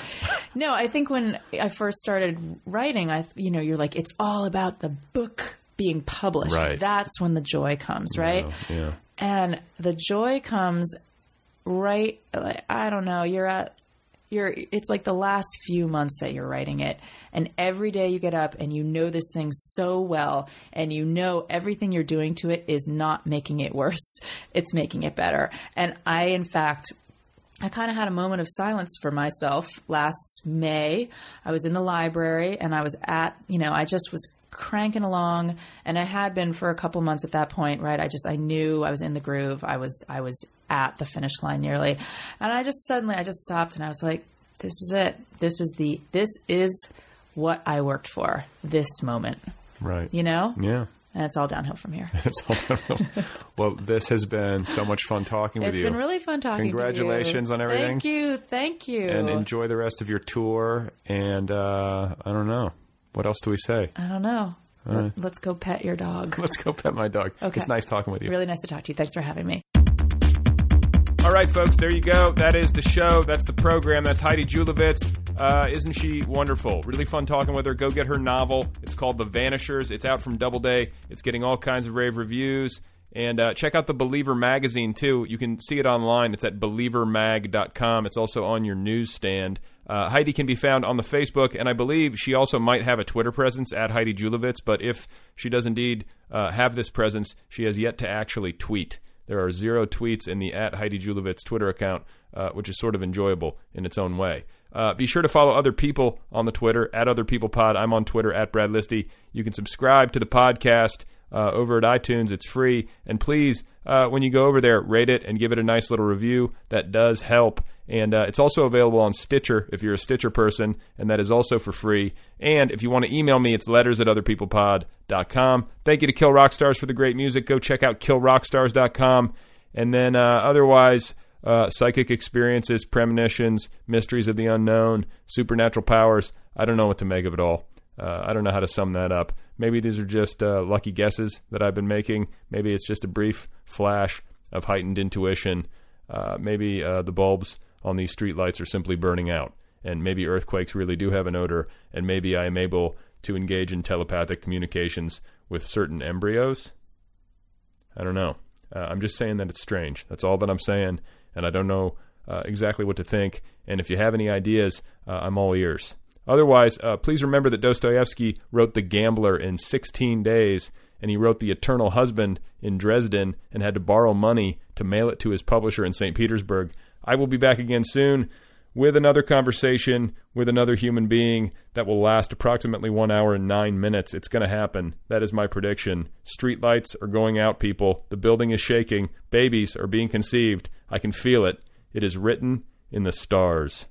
no, I think when I first started writing, I, you know, you're like, it's all about the book being published. Right. That's when the joy comes, right? Yeah. And the joy comes right, like, I don't know, you're at, you're, it's like the last few months that you're writing it. And every day you get up and you know this thing so well, and you know everything you're doing to it is not making it worse, it's making it better. And I, in fact, I kind of had a moment of silence for myself last May. I was in the library and I was at, you know, I just was cranking along and I had been for a couple months at that point, right? I just I knew I was in the groove. I was I was at the finish line nearly. And I just suddenly I just stopped and I was like, this is it. This is the this is what I worked for this moment. Right. You know? Yeah. And it's all downhill from here. It's all well, this has been so much fun talking with It's you. It's been really fun talking Congratulations to you. on everything. Thank you. Thank you. and enjoy the rest of your tour. And uh, I don't know. What else do we say? I don't know. All right. Let's go pet your dog. Let's go pet my dog. Okay. It's nice talking with you. Really nice to talk to you. Thanks for having me. All right, folks, there you go. That is the show. That's the program. That's Heidi Julavits. Uh, isn't she wonderful? Really fun talking with her. Go get her novel. It's called The Vanishers. It's out from Doubleday. It's getting all kinds of rave reviews. And uh, check out the Believer magazine, too. You can see it online. It's at believermag.com. It's also on your newsstand. Uh, Heidi can be found on the Facebook, and I believe she also might have a Twitter presence at Heidi Julavits. But if she does indeed uh, have this presence, she has yet to actually tweet. There are zero tweets in the at Heidi Julavits Twitter account, uh, which is sort of enjoyable in its own way. Uh, be sure to follow other people on the Twitter at Other People Pod. I'm on Twitter at Brad Listi. You can subscribe to the podcast uh, over at iTunes. It's free, and please, uh, when you go over there, rate it and give it a nice little review. That does help. And uh, it's also available on Stitcher if you're a Stitcher person, and that is also for free. And if you want to email me, it's letters at otherpeoplepod.com. Thank you to Kill Rock Stars for the great music. Go check out killrockstars.com. And then uh, otherwise, uh, psychic experiences, premonitions, mysteries of the unknown, supernatural powers. I don't know what to make of it all. Uh, I don't know how to sum that up. Maybe these are just uh, lucky guesses that I've been making. Maybe it's just a brief flash of heightened intuition. Uh, maybe the bulbs on these streetlights are simply burning out. And maybe earthquakes really do have an odor. And maybe I am able to engage in telepathic communications with certain embryos. I don't know. Uh, I'm just saying that it's strange. That's all that I'm saying. And I don't know uh, exactly what to think. And if you have any ideas, uh, I'm all ears. Otherwise, uh, please remember that Dostoevsky wrote The Gambler in 16 days, and he wrote The Eternal Husband in Dresden and had to borrow money to mail it to his publisher in St. Petersburg. I will be back again soon with another conversation with another human being that will last approximately one hour and nine minutes. It's going to happen. That is my prediction. Street lights are going out, people. The building is shaking. Babies are being conceived. I can feel it. It is written in the stars.